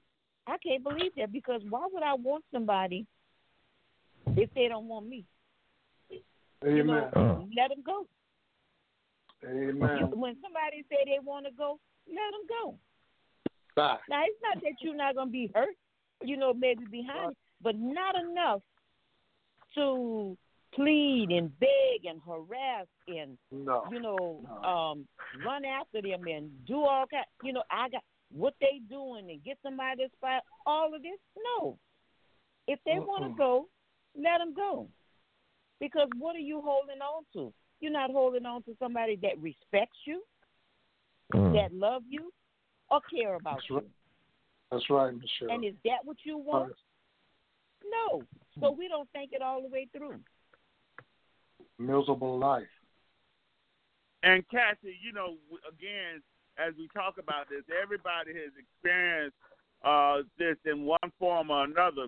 I can't believe that because why would I want somebody if they don't want me? Uh. Amen. You know, Oh. let them go. Amen. When somebody say they want to go, let them go. Bye. Now it's not that you're not gonna be hurt, you know, maybe behind, it, but not enough to plead and beg and harass and No. you know um run after them and do all kind. You know, I got what they doing and get somebody to spot all of this. No, if they want to go, let them go. Because what are you holding on to? You're not holding on to somebody that respects you, Mm. that love you, or care about That's you. right. That's right, Michelle. And is that what you want? No. So we don't think it all the way through. Miserable life. And Cassie, you know, again, as we talk about this, everybody has experienced uh, this in one form or another.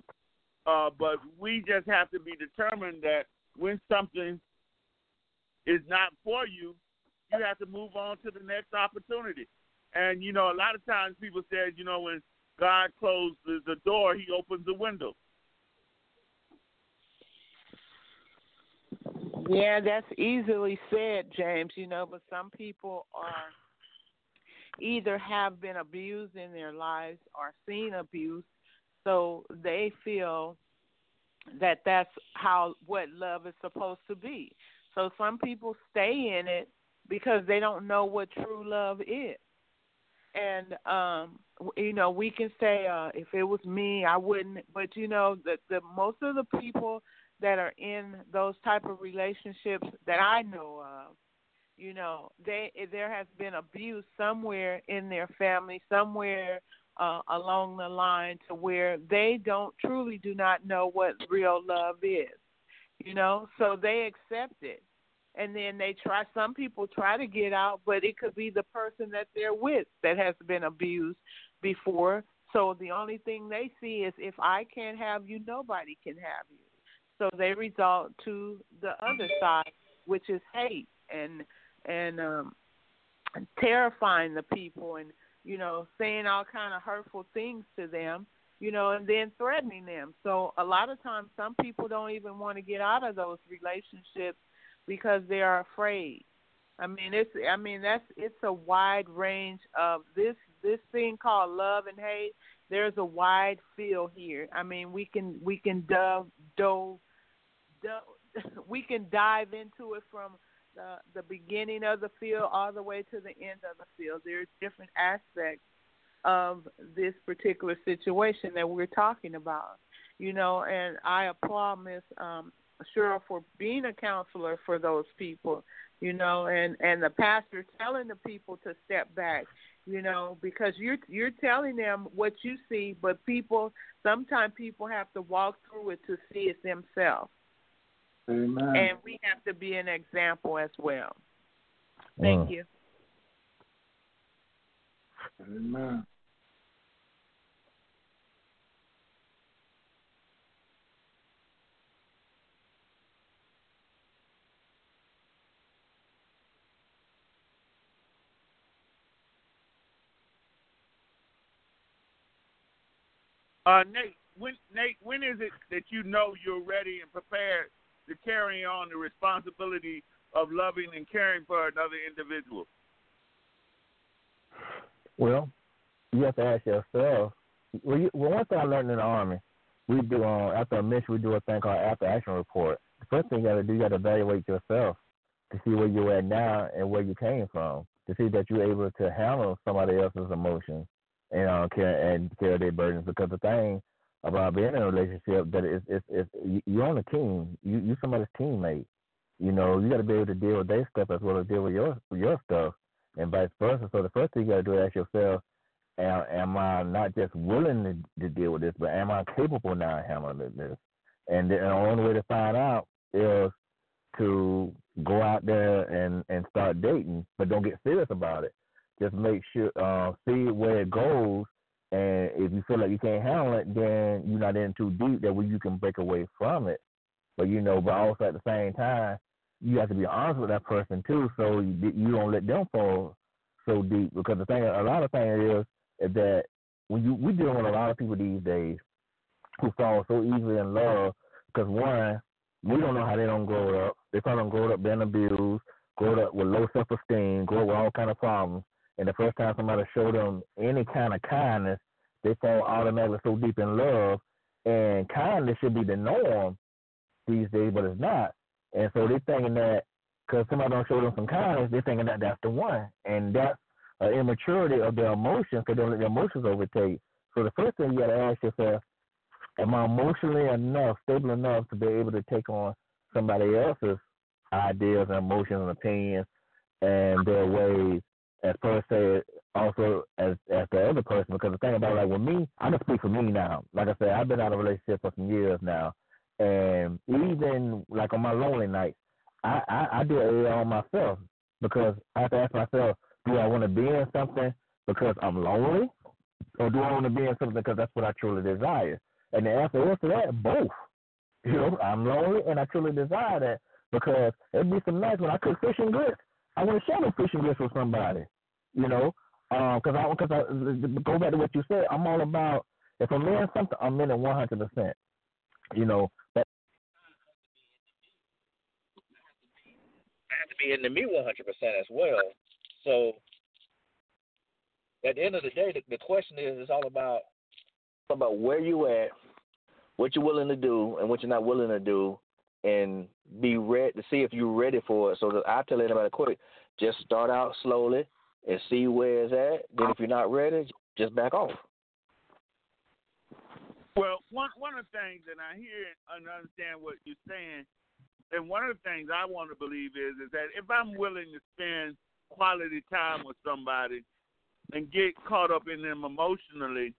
Uh, but we just have to be determined that when something is not for you, you have to move on to the next opportunity. And you know, a lot of times people say, you know, when God closes the door, He opens the window. Yeah, that's easily said, James, you know, but some people are either have been abused in their lives or seen abuse, so they feel that that's how what love is supposed to be. So some people stay in it because they don't know what true love is. And um you know, we can say uh if it was me, I wouldn't, but you know, the the most of the people that are in those type of relationships that I know of, you know, they there has been abuse somewhere in their family, somewhere uh, along the line to where they don't truly do not know what real love is, you know, so they accept it. And then they try. Some people try to get out, but it could be the person that they're with that has been abused before. So the only thing they see is if I can't have you, nobody can have you. So they resort to the other side, which is hate and and um terrifying the people and you know saying all kind of hurtful things to them you know and then threatening them. So a lot of times some people don't even want to get out of those relationships because they are afraid. I mean it's i mean that's it's a wide range of this this thing called love and hate. There's a wide field here. I mean we can we can dove, dove we can dive into it from the the beginning of the field all the way to the end of the field. There's different aspects of this particular situation that we're talking about. You know, and I applaud Miss um Cheryl for being a counselor for those people, you know, and and the pastor telling the people to step back you know, because you're you're telling them what you see, but people sometimes people have to walk through it to see it themselves. Amen. And we have to be an example as well. Thank Mm. you. Amen. Uh, Nate, when Nate, when is it that you know you're ready and prepared to carry on the responsibility of loving and caring for another individual? Well, you have to ask yourself. Well, you, well one thing I learned in the army, we do um, after a mission, we do a thing called after action report. The first thing you got to do, you got to evaluate yourself to see where you're at now and where you came from, to see that you're able to handle somebody else's emotions and uh, care and carry their burdens. Because the thing about being in a relationship that is, is you- you're on a team. You you somebody's teammate. You know, you got to be able to deal with their stuff as well as deal with your your stuff, and vice versa. So the first thing you got to do is ask yourself, am, am I not just willing to, to deal with this, but am I capable now of handling this? And, then, and the only way to find out is to go out there and and start dating, but don't get serious about it. Just make sure uh, see where it goes, and if you feel like you can't handle it, then you're not in too deep that way you can break away from it. But you know, but mm-hmm. also at the same time, you have to be honest with that person too, so you, you don't let them fall so deep. Because the thing, a lot of things is, is that when you we dealing with a lot of people these days who fall so easily in love because one, we don't know how they don't grow up. They probably don't grow up being abused, grow up with low self esteem, grow up with all kind of problems. And the first time somebody show them any kind of kindness, they fall automatically so deep in love. And kindness should be the norm these days, but it's not. And so they're thinking that because somebody don't show them some kindness, they're thinking that that's the one. And that's an immaturity of their emotions because they don't let their emotions overtake. So the first thing you got to ask yourself, am I emotionally enough, stable enough to be able to take on somebody else's ideas and emotions and opinions and their ways as per se also as as the other person because the thing about like with me, I can speak for me now. Like I said, I've been out of a relationship for some years now. And even like on my lonely nights, I, I, I do it on myself because I have to ask myself, do I want to be in something because I'm lonely? Or do I want to be in something because that's what I truly desire? And the answer is to that, both. You know, I'm lonely and I truly desire that because it'd be some nights when I cook fish and grits. I want to share the fish and with somebody. You know, um, because I because I go back to what you said. I'm all about if I'm in something, I'm in it 100. percent You know, but I have to be into me 100% as well. So at the end of the day, the, the question is, it's all about about where you at, what you're willing to do, and what you're not willing to do, and be ready to see if you're ready for it. So that I tell anybody quick, just start out slowly and see where it's at. Then if you're not ready, just back off. Well, one one of the things, and I hear and understand what you're saying, and one of the things I want to believe is is that if I'm willing to spend quality time with somebody and get caught up in them emotionally,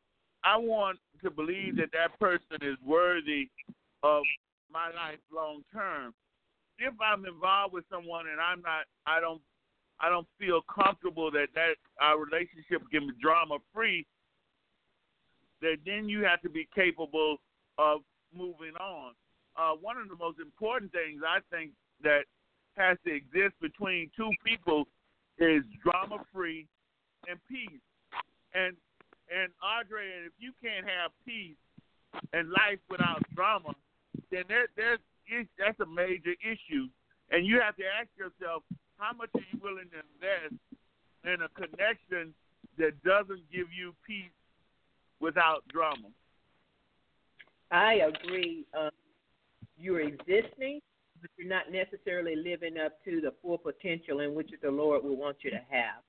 I want to believe that that person is worthy of my life long term. If I'm involved with someone and I'm not, I don't, I don't feel comfortable that that our relationship can be drama free. That then you have to be capable of moving on. Uh, one of the most important things I think that has to exist between two people is drama free and peace. And and Andre, if you can't have peace and life without drama, then there, there's that's a major issue. And you have to ask yourself, how much are you willing to invest in a connection that doesn't give you peace without drama? I agree. Um, you're existing, but you're not necessarily living up to the full potential in which the Lord will want you to have.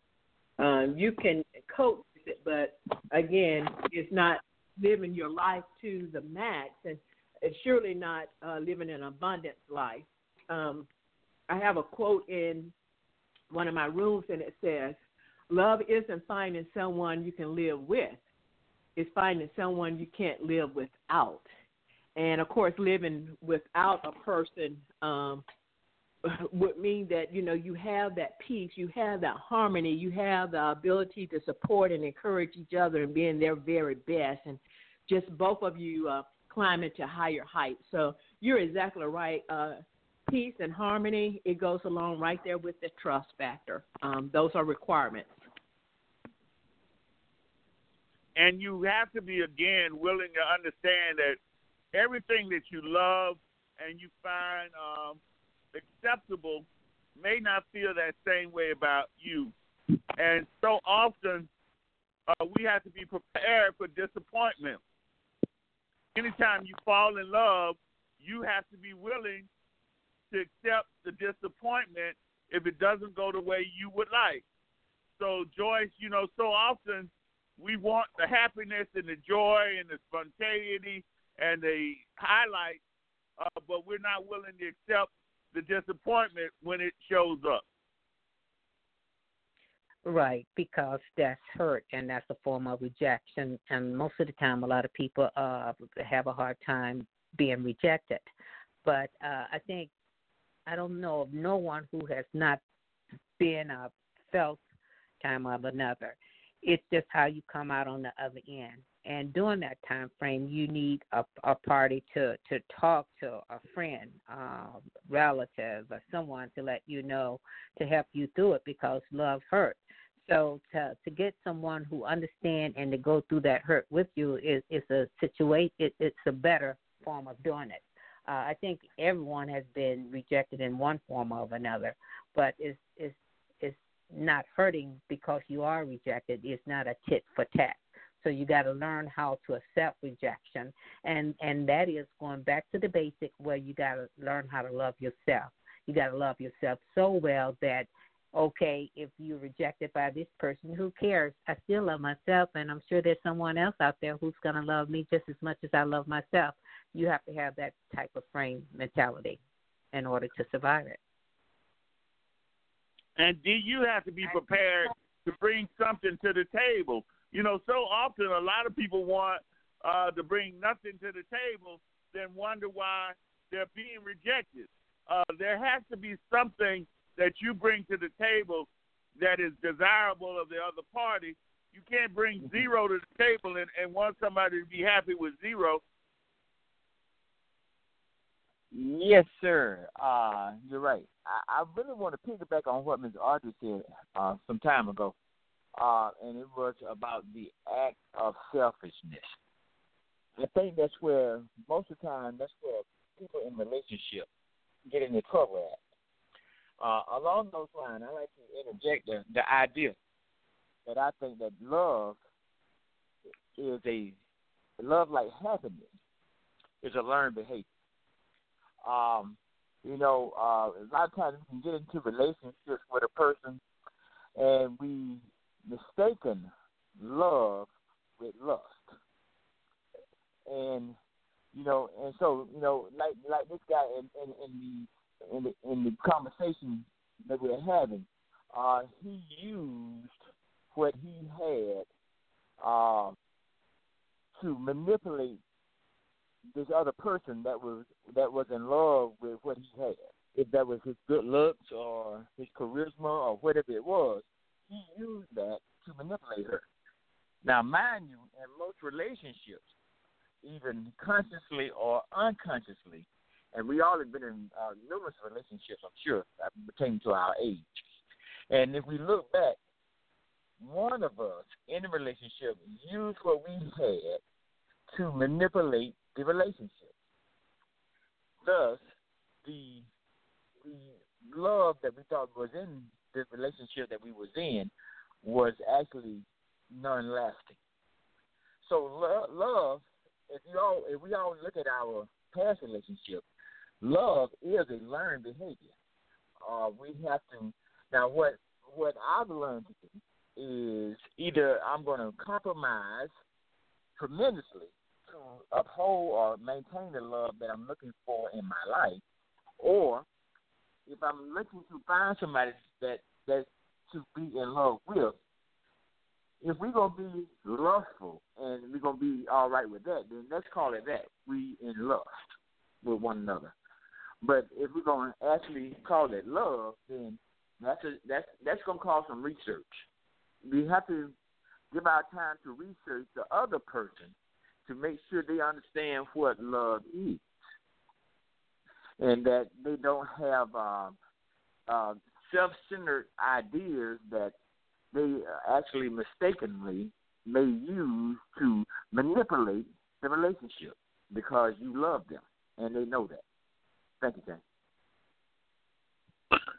Um, you can cope with it, but again, it's not living your life to the max, and it's surely not uh, living an abundance life. Um, I have a quote in one of my rooms, and it says, love isn't finding someone you can live with. It's finding someone you can't live without. And of course, living without a person um, would mean that you know you have that peace, you have that harmony, you have the ability to support and encourage each other and being their very best, and just both of you uh, climbing to higher heights. So you're exactly right. Uh, peace and harmony it goes along right there with the trust factor. Um, those are requirements. And you have to be again willing to understand that everything that you love and you find um, acceptable may not feel that same way about you. And so often uh, we have to be prepared for disappointment. Anytime you fall in love, you have to be willing to accept the disappointment if it doesn't go the way you would like. So, Joyce, you know, so often we want the happiness and the joy and the spontaneity and the highlight, uh, but we're not willing to accept the disappointment when it shows up. Right, because that's hurt and that's a form of rejection. And most of the time, a lot of people uh, have a hard time being rejected. But uh, I think I don't know of no one who has not been a felt time of another. It's just how you come out on the other end and during that time frame you need a, a party to to talk to a friend um relative or someone to let you know to help you through it because love hurts. So to to get someone who understand and to go through that hurt with you is is a situation it, it's a better form of doing it. Uh, i think everyone has been rejected in one form or another but it's it's it's not hurting because you are rejected. It's not a tit for tat so you got to learn how to accept rejection, and and that is going back to the basic where you got to learn how to love yourself. You got to love yourself so well that okay, if you're rejected by this person, who cares? I still love myself, and I'm sure there's someone else out there who's going to love me just as much as I love myself. You have to have that type of frame mentality in order to survive it. And do you have to be prepared to bring something to the table? You know, so often a lot of people want uh, to bring nothing to the table, then wonder why they're being rejected. Uh, there has to be something that you bring to the table that is desirable of the other party. You can't bring mm-hmm. zero to the table and, and want somebody to be happy with zero. Yes, sir. Uh, you're right. I, I really want to piggyback on what Ms. Audrey said uh, some time ago uh, and it was about the act of selfishness. I think that's where most of the time that's where people in relationship get into trouble at. Uh, along those lines, I like to interject the, the idea that I think that love is a love like happiness is a learned behavior. Um, you know, uh, a lot of times we can get into relationships with a person and we mistaken love with lust. And you know, and so you know, like like this guy in in, in the in the in the conversation that we're having, uh, he used what he had uh, to manipulate this other person that was that was in love with what he had. If that was his good looks or his charisma or whatever it was, he used that to manipulate her. Now, mind you, in most relationships, even consciously or unconsciously, and we all have been in uh, numerous relationships, I'm sure, pertaining to our age. And if we look back, one of us in a relationship used what we had to manipulate the relationship. Thus, the, the love that we thought was in the relationship that we was in was actually non-lasting. So lo- love, if you all, if we all look at our past relationship, love is a learned behavior. Uh, we have to now what what I've learned is either I'm going to compromise tremendously to uphold or maintain the love that I'm looking for in my life, or if I'm looking to find somebody that that to be in love with, if we're gonna be lustful and we're gonna be all right with that, then let's call it that. We in lust with one another. But if we're gonna actually call it love, then that's a, that's that's gonna cause some research. We have to give our time to research the other person to make sure they understand what love is, and that they don't have uh, uh, self-centered ideas that they actually mistakenly may use to manipulate the relationship because you love them and they know that. Thank you, Jay.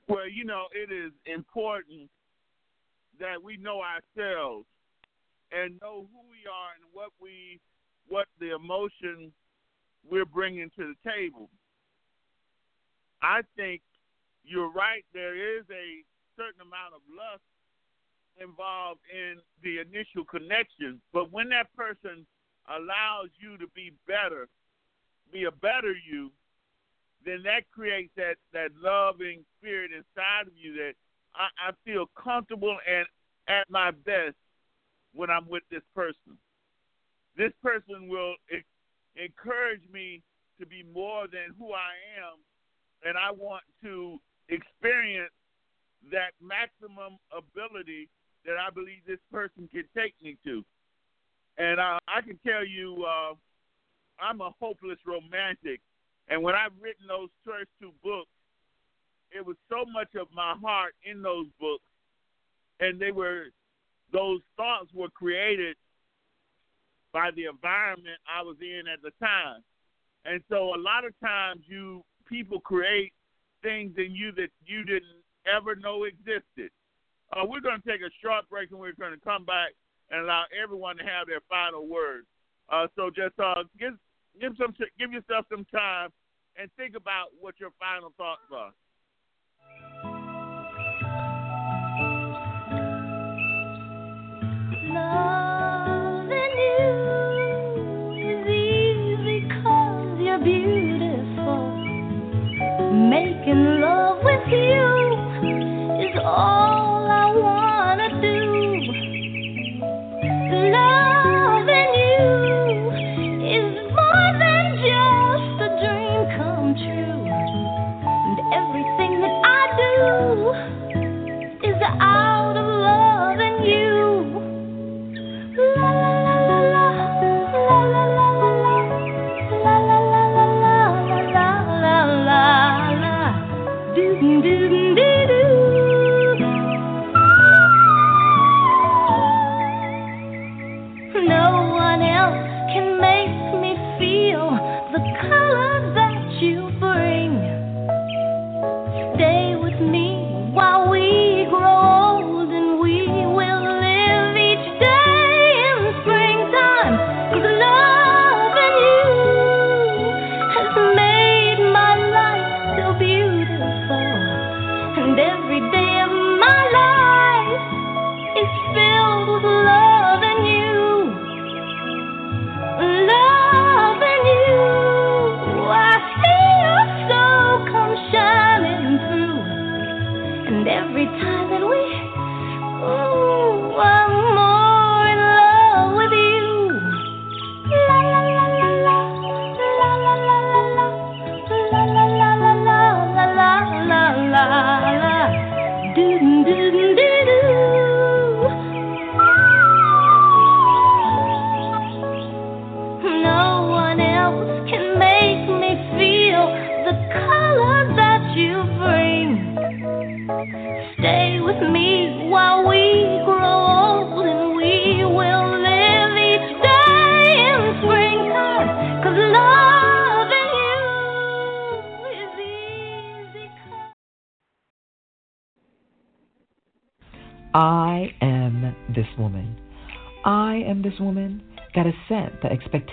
Well, you know, it is important that we know ourselves and know who we are and what we what the emotion we're bringing to the table. I think you're right. There is a certain amount of lust involved in the initial connection, but when that person allows you to be better, be a better you, then that creates that that loving spirit inside of you that I, I feel comfortable and at my best when I'm with this person. This person will encourage me to be more than who I am, and I want to experience that maximum ability that I believe this person can take me to. And uh, I can tell you, uh, I'm a hopeless romantic. And when I've written those first two books, it was so much of my heart in those books, and they were those thoughts were created by the environment I was in at the time. And so a lot of times you people create things in you that you didn't ever know existed. Uh, we're going to take a short break and we're going to come back and allow everyone to have their final words. Uh, so just uh, give give some give yourself some time and think about what your final thoughts are. Loving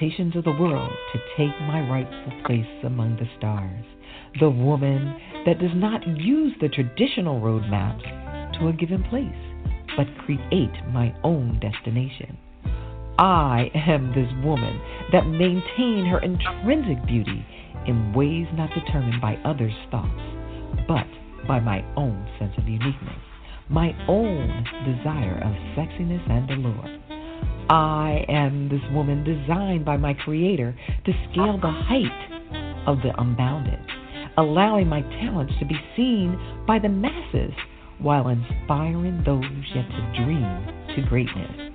of the world to take my rightful place among the stars. The woman that does not use the traditional roadmaps to a given place, but create my own destination. I am this woman that maintain her intrinsic beauty in ways not determined by others' thoughts, but by my own sense of uniqueness my own desire of sexiness and allure. I am this woman designed by my Creator to scale the height of the unbounded, allowing my talents to be seen by the masses while inspiring those yet to dream to greatness.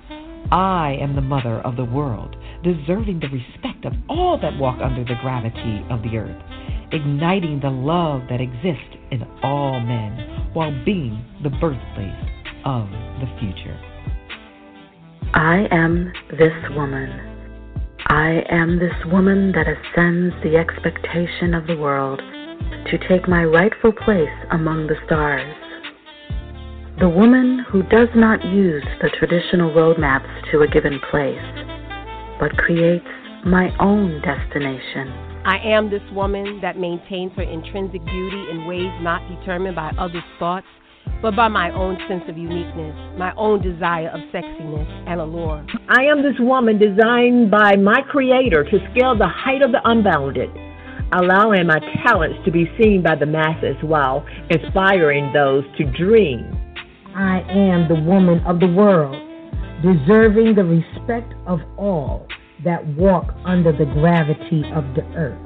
I am the mother of the world, deserving the respect of all that walk under the gravity of the earth, igniting the love that exists in all men while being the birthplace of the future. I am this woman. I am this woman that ascends the expectation of the world to take my rightful place among the stars. The woman who does not use the traditional roadmaps to a given place, but creates my own destination. I am this woman that maintains her intrinsic beauty in ways not determined by others' thoughts but by my own sense of uniqueness, my own desire of sexiness and allure. I am this woman designed by my Creator to scale the height of the unbounded, allowing my talents to be seen by the masses while inspiring those to dream. I am the woman of the world, deserving the respect of all that walk under the gravity of the earth,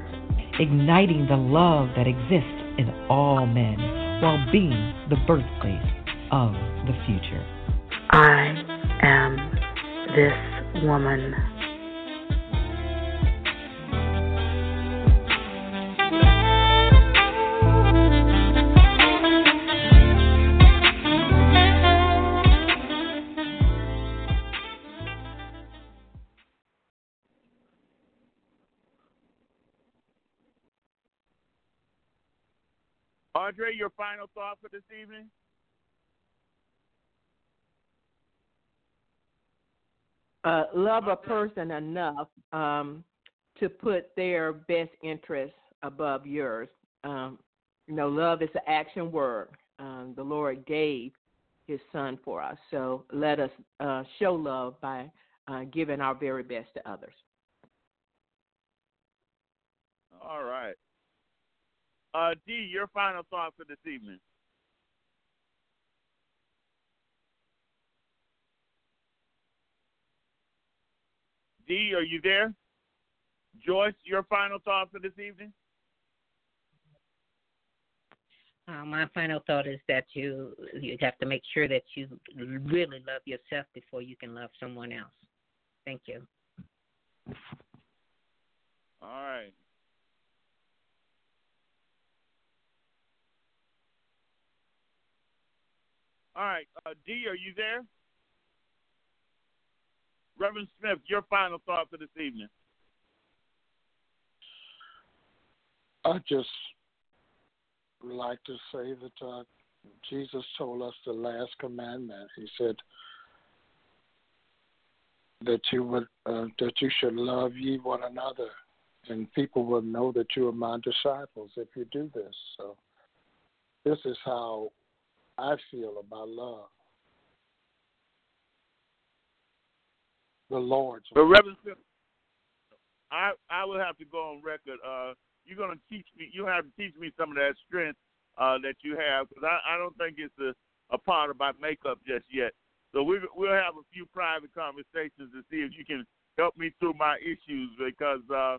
igniting the love that exists in all men while being the birthplace of the future. I am this woman. Andre, your final thought for this evening? Uh, love a person enough um, to put their best interests above yours. Um, you know, love is an action word. Um, the Lord gave His Son for us, so let us uh, show love by uh, giving our very best to others. All right. Uh, D, your final thought for this evening. D, are you there? Joyce, your final thought for this evening? Uh, my final thought is that you you have to make sure that you really love yourself before you can love someone else. Thank you. All right. All right, uh, D, are you there? Reverend Smith, your final thought for this evening. I just like to say that uh, Jesus told us the last commandment. He said that you would uh, that you should love ye one another, and people will know that you are my disciples if you do this. So this is how I feel about love. The Lord's. But Reverend I I will have to go on record. Uh, you're gonna teach me. You have to teach me some of that strength uh, that you have because I, I don't think it's a, a part of my makeup just yet. So we we'll have a few private conversations to see if you can help me through my issues because uh,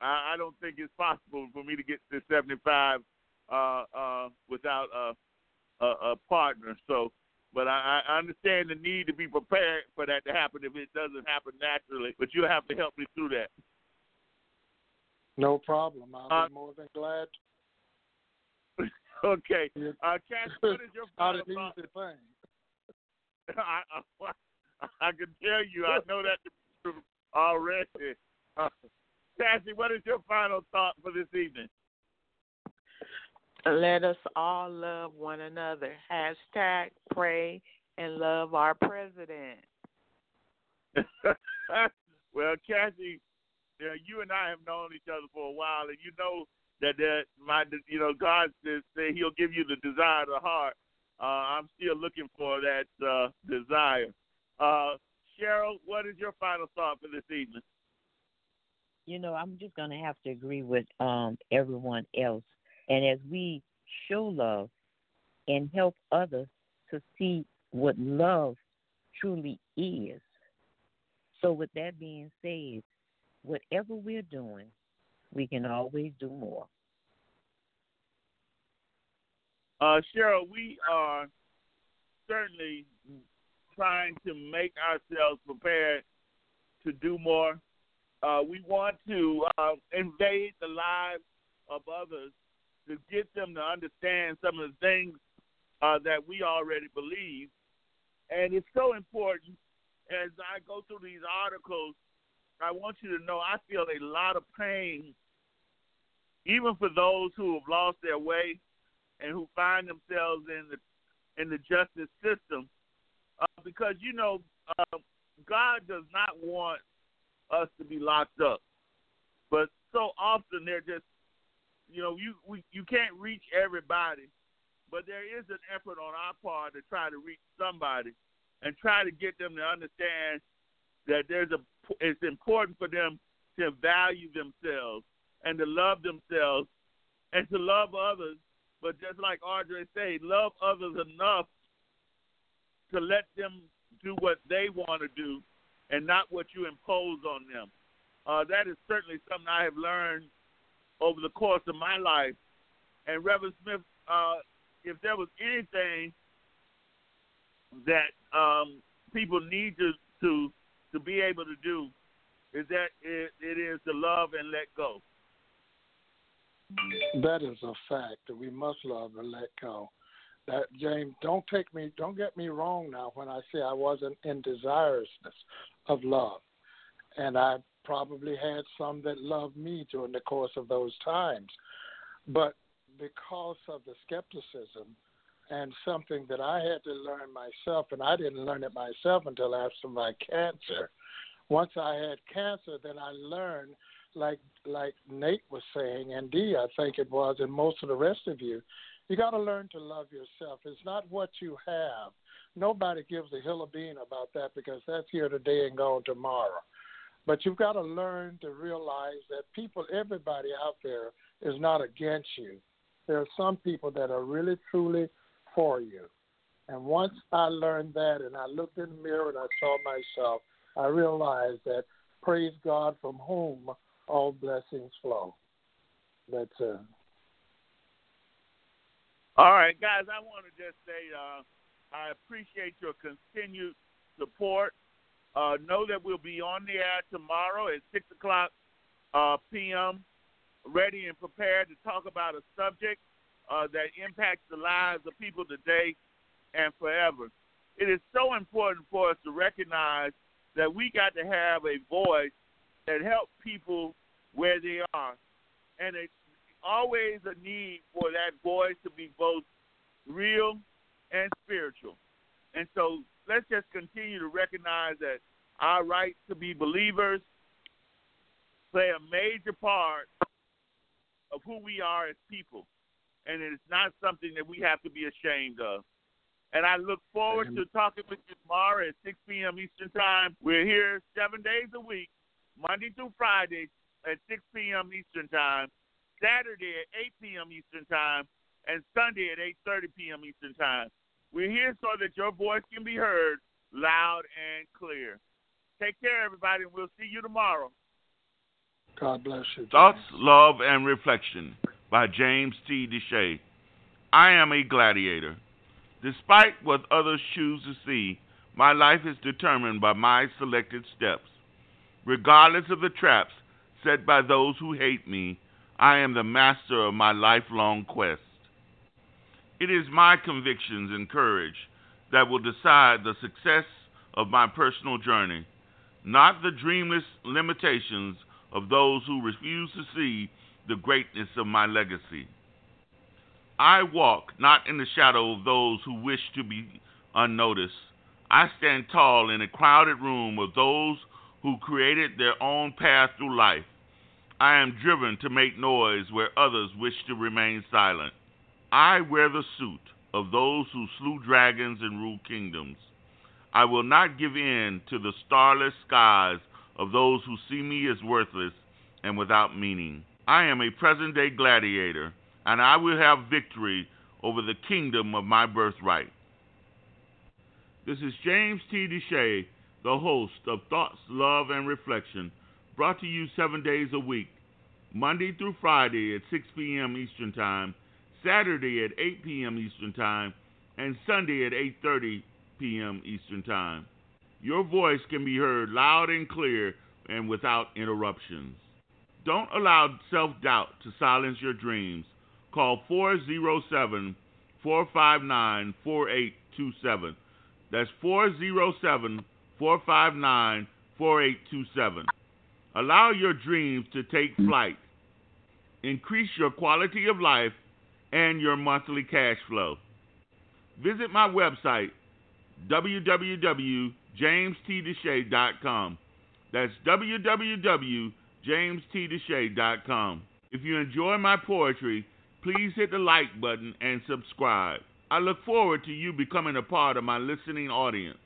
I, I don't think it's possible for me to get to 75 uh, uh, without uh, a, a partner. So, but I, I understand the need to be prepared for that to happen if it doesn't happen naturally. But you have to help me through that. No problem. I'll uh, be more than glad. okay, uh, Cass, what is your an easy thing? I, I, I can tell you, I know that already. Uh, Cassie, what is your final thought for this evening? Let us all love one another. Hashtag pray and love our president. well, Cassie, you, know, you and I have known each other for a while, and you know that that my you know God says say He'll give you the desire of the heart. Uh, I'm still looking for that uh, desire. Uh, Cheryl, what is your final thought for this evening? You know, I'm just going to have to agree with um, everyone else and as we show love and help others to see what love truly is. So, with that being said, whatever we're doing, we can always do more. Uh, Cheryl, we are certainly trying to make ourselves prepared to do more. Uh, we want to uh, invade the lives of others to get them to understand some of the things uh, that we already believe. And it's so important as I go through these articles, I want you to know I feel a lot of pain, even for those who have lost their way and who find themselves in the in the justice system, uh, because you know uh, God does not want us to be locked up, but so often they're just you know you we, you can't reach everybody, but there is an effort on our part to try to reach somebody and try to get them to understand that there's a it's important for them to value themselves and to love themselves and to love others. But just like Audrey said, love others enough to let them do what they want to do and not what you impose on them. Uh, that is certainly something I have learned over the course of my life. And Reverend Smith, uh, if there was anything that um, people need to, to to be able to do is that it, it is to love and let go. That is a fact that we must love and let go. That James, don't take me, don't get me wrong now when I say I wasn't in desirousness of love, and I probably had some that loved me during the course of those times, but because of the skepticism and something that I had to learn myself, and I didn't learn it myself until after my cancer. Once I had cancer, then I learned, like like Nate was saying, and Dee, I think it was, and most of the rest of you, you got to learn to love yourself. It's not what you have. Nobody gives a hill of bean about that because that's here today and gone tomorrow. But you've got to learn to realize that people, everybody out there, is not against you. There are some people that are really, truly for you. And once I learned that and I looked in the mirror and I saw myself, I realized that praise God from whom all blessings flow. That's uh all right, guys, I want to just say uh, I appreciate your continued support. Uh, know that we'll be on the air tomorrow at 6 o'clock uh, p.m., ready and prepared to talk about a subject uh, that impacts the lives of people today and forever. It is so important for us to recognize that we got to have a voice that helps people where they are. And it's always a need for that voice to be both real and spiritual. And so let's just continue to recognize that our right to be believers play a major part of who we are as people and it is not something that we have to be ashamed of. And I look forward to talking with you tomorrow at 6 p.m. Eastern Time. We're here seven days a week, Monday through Friday at 6 p.m. Eastern Time, Saturday at 8 p.m. Eastern Time, and Sunday at 8:30 p.m. Eastern Time. We're here so that your voice can be heard loud and clear. Take care, everybody, and we'll see you tomorrow. God bless you. Thoughts, love, and reflection by James T. DeShay. I am a gladiator. Despite what others choose to see, my life is determined by my selected steps. Regardless of the traps set by those who hate me, I am the master of my lifelong quest. It is my convictions and courage that will decide the success of my personal journey, not the dreamless limitations of those who refuse to see the greatness of my legacy. I walk not in the shadow of those who wish to be unnoticed. I stand tall in a crowded room of those who created their own path through life. I am driven to make noise where others wish to remain silent. I wear the suit of those who slew dragons and ruled kingdoms. I will not give in to the starless skies of those who see me as worthless and without meaning. I am a present day gladiator, and I will have victory over the kingdom of my birthright. This is James T. DeShay, the host of Thoughts, Love, and Reflection, brought to you seven days a week, Monday through Friday at 6 p.m. Eastern Time, Saturday at 8 p.m. Eastern Time, and Sunday at 8:30 p.m. Eastern Time. Your voice can be heard loud and clear and without interruptions. Don't allow self-doubt to silence your dreams. Call 407 459 4827. That's 407 459 4827. Allow your dreams to take flight. Increase your quality of life and your monthly cash flow. Visit my website, www.jamestdeshay.com. That's www.jamestdeshay.com. If you enjoy my poetry, please hit the like button and subscribe. I look forward to you becoming a part of my listening audience.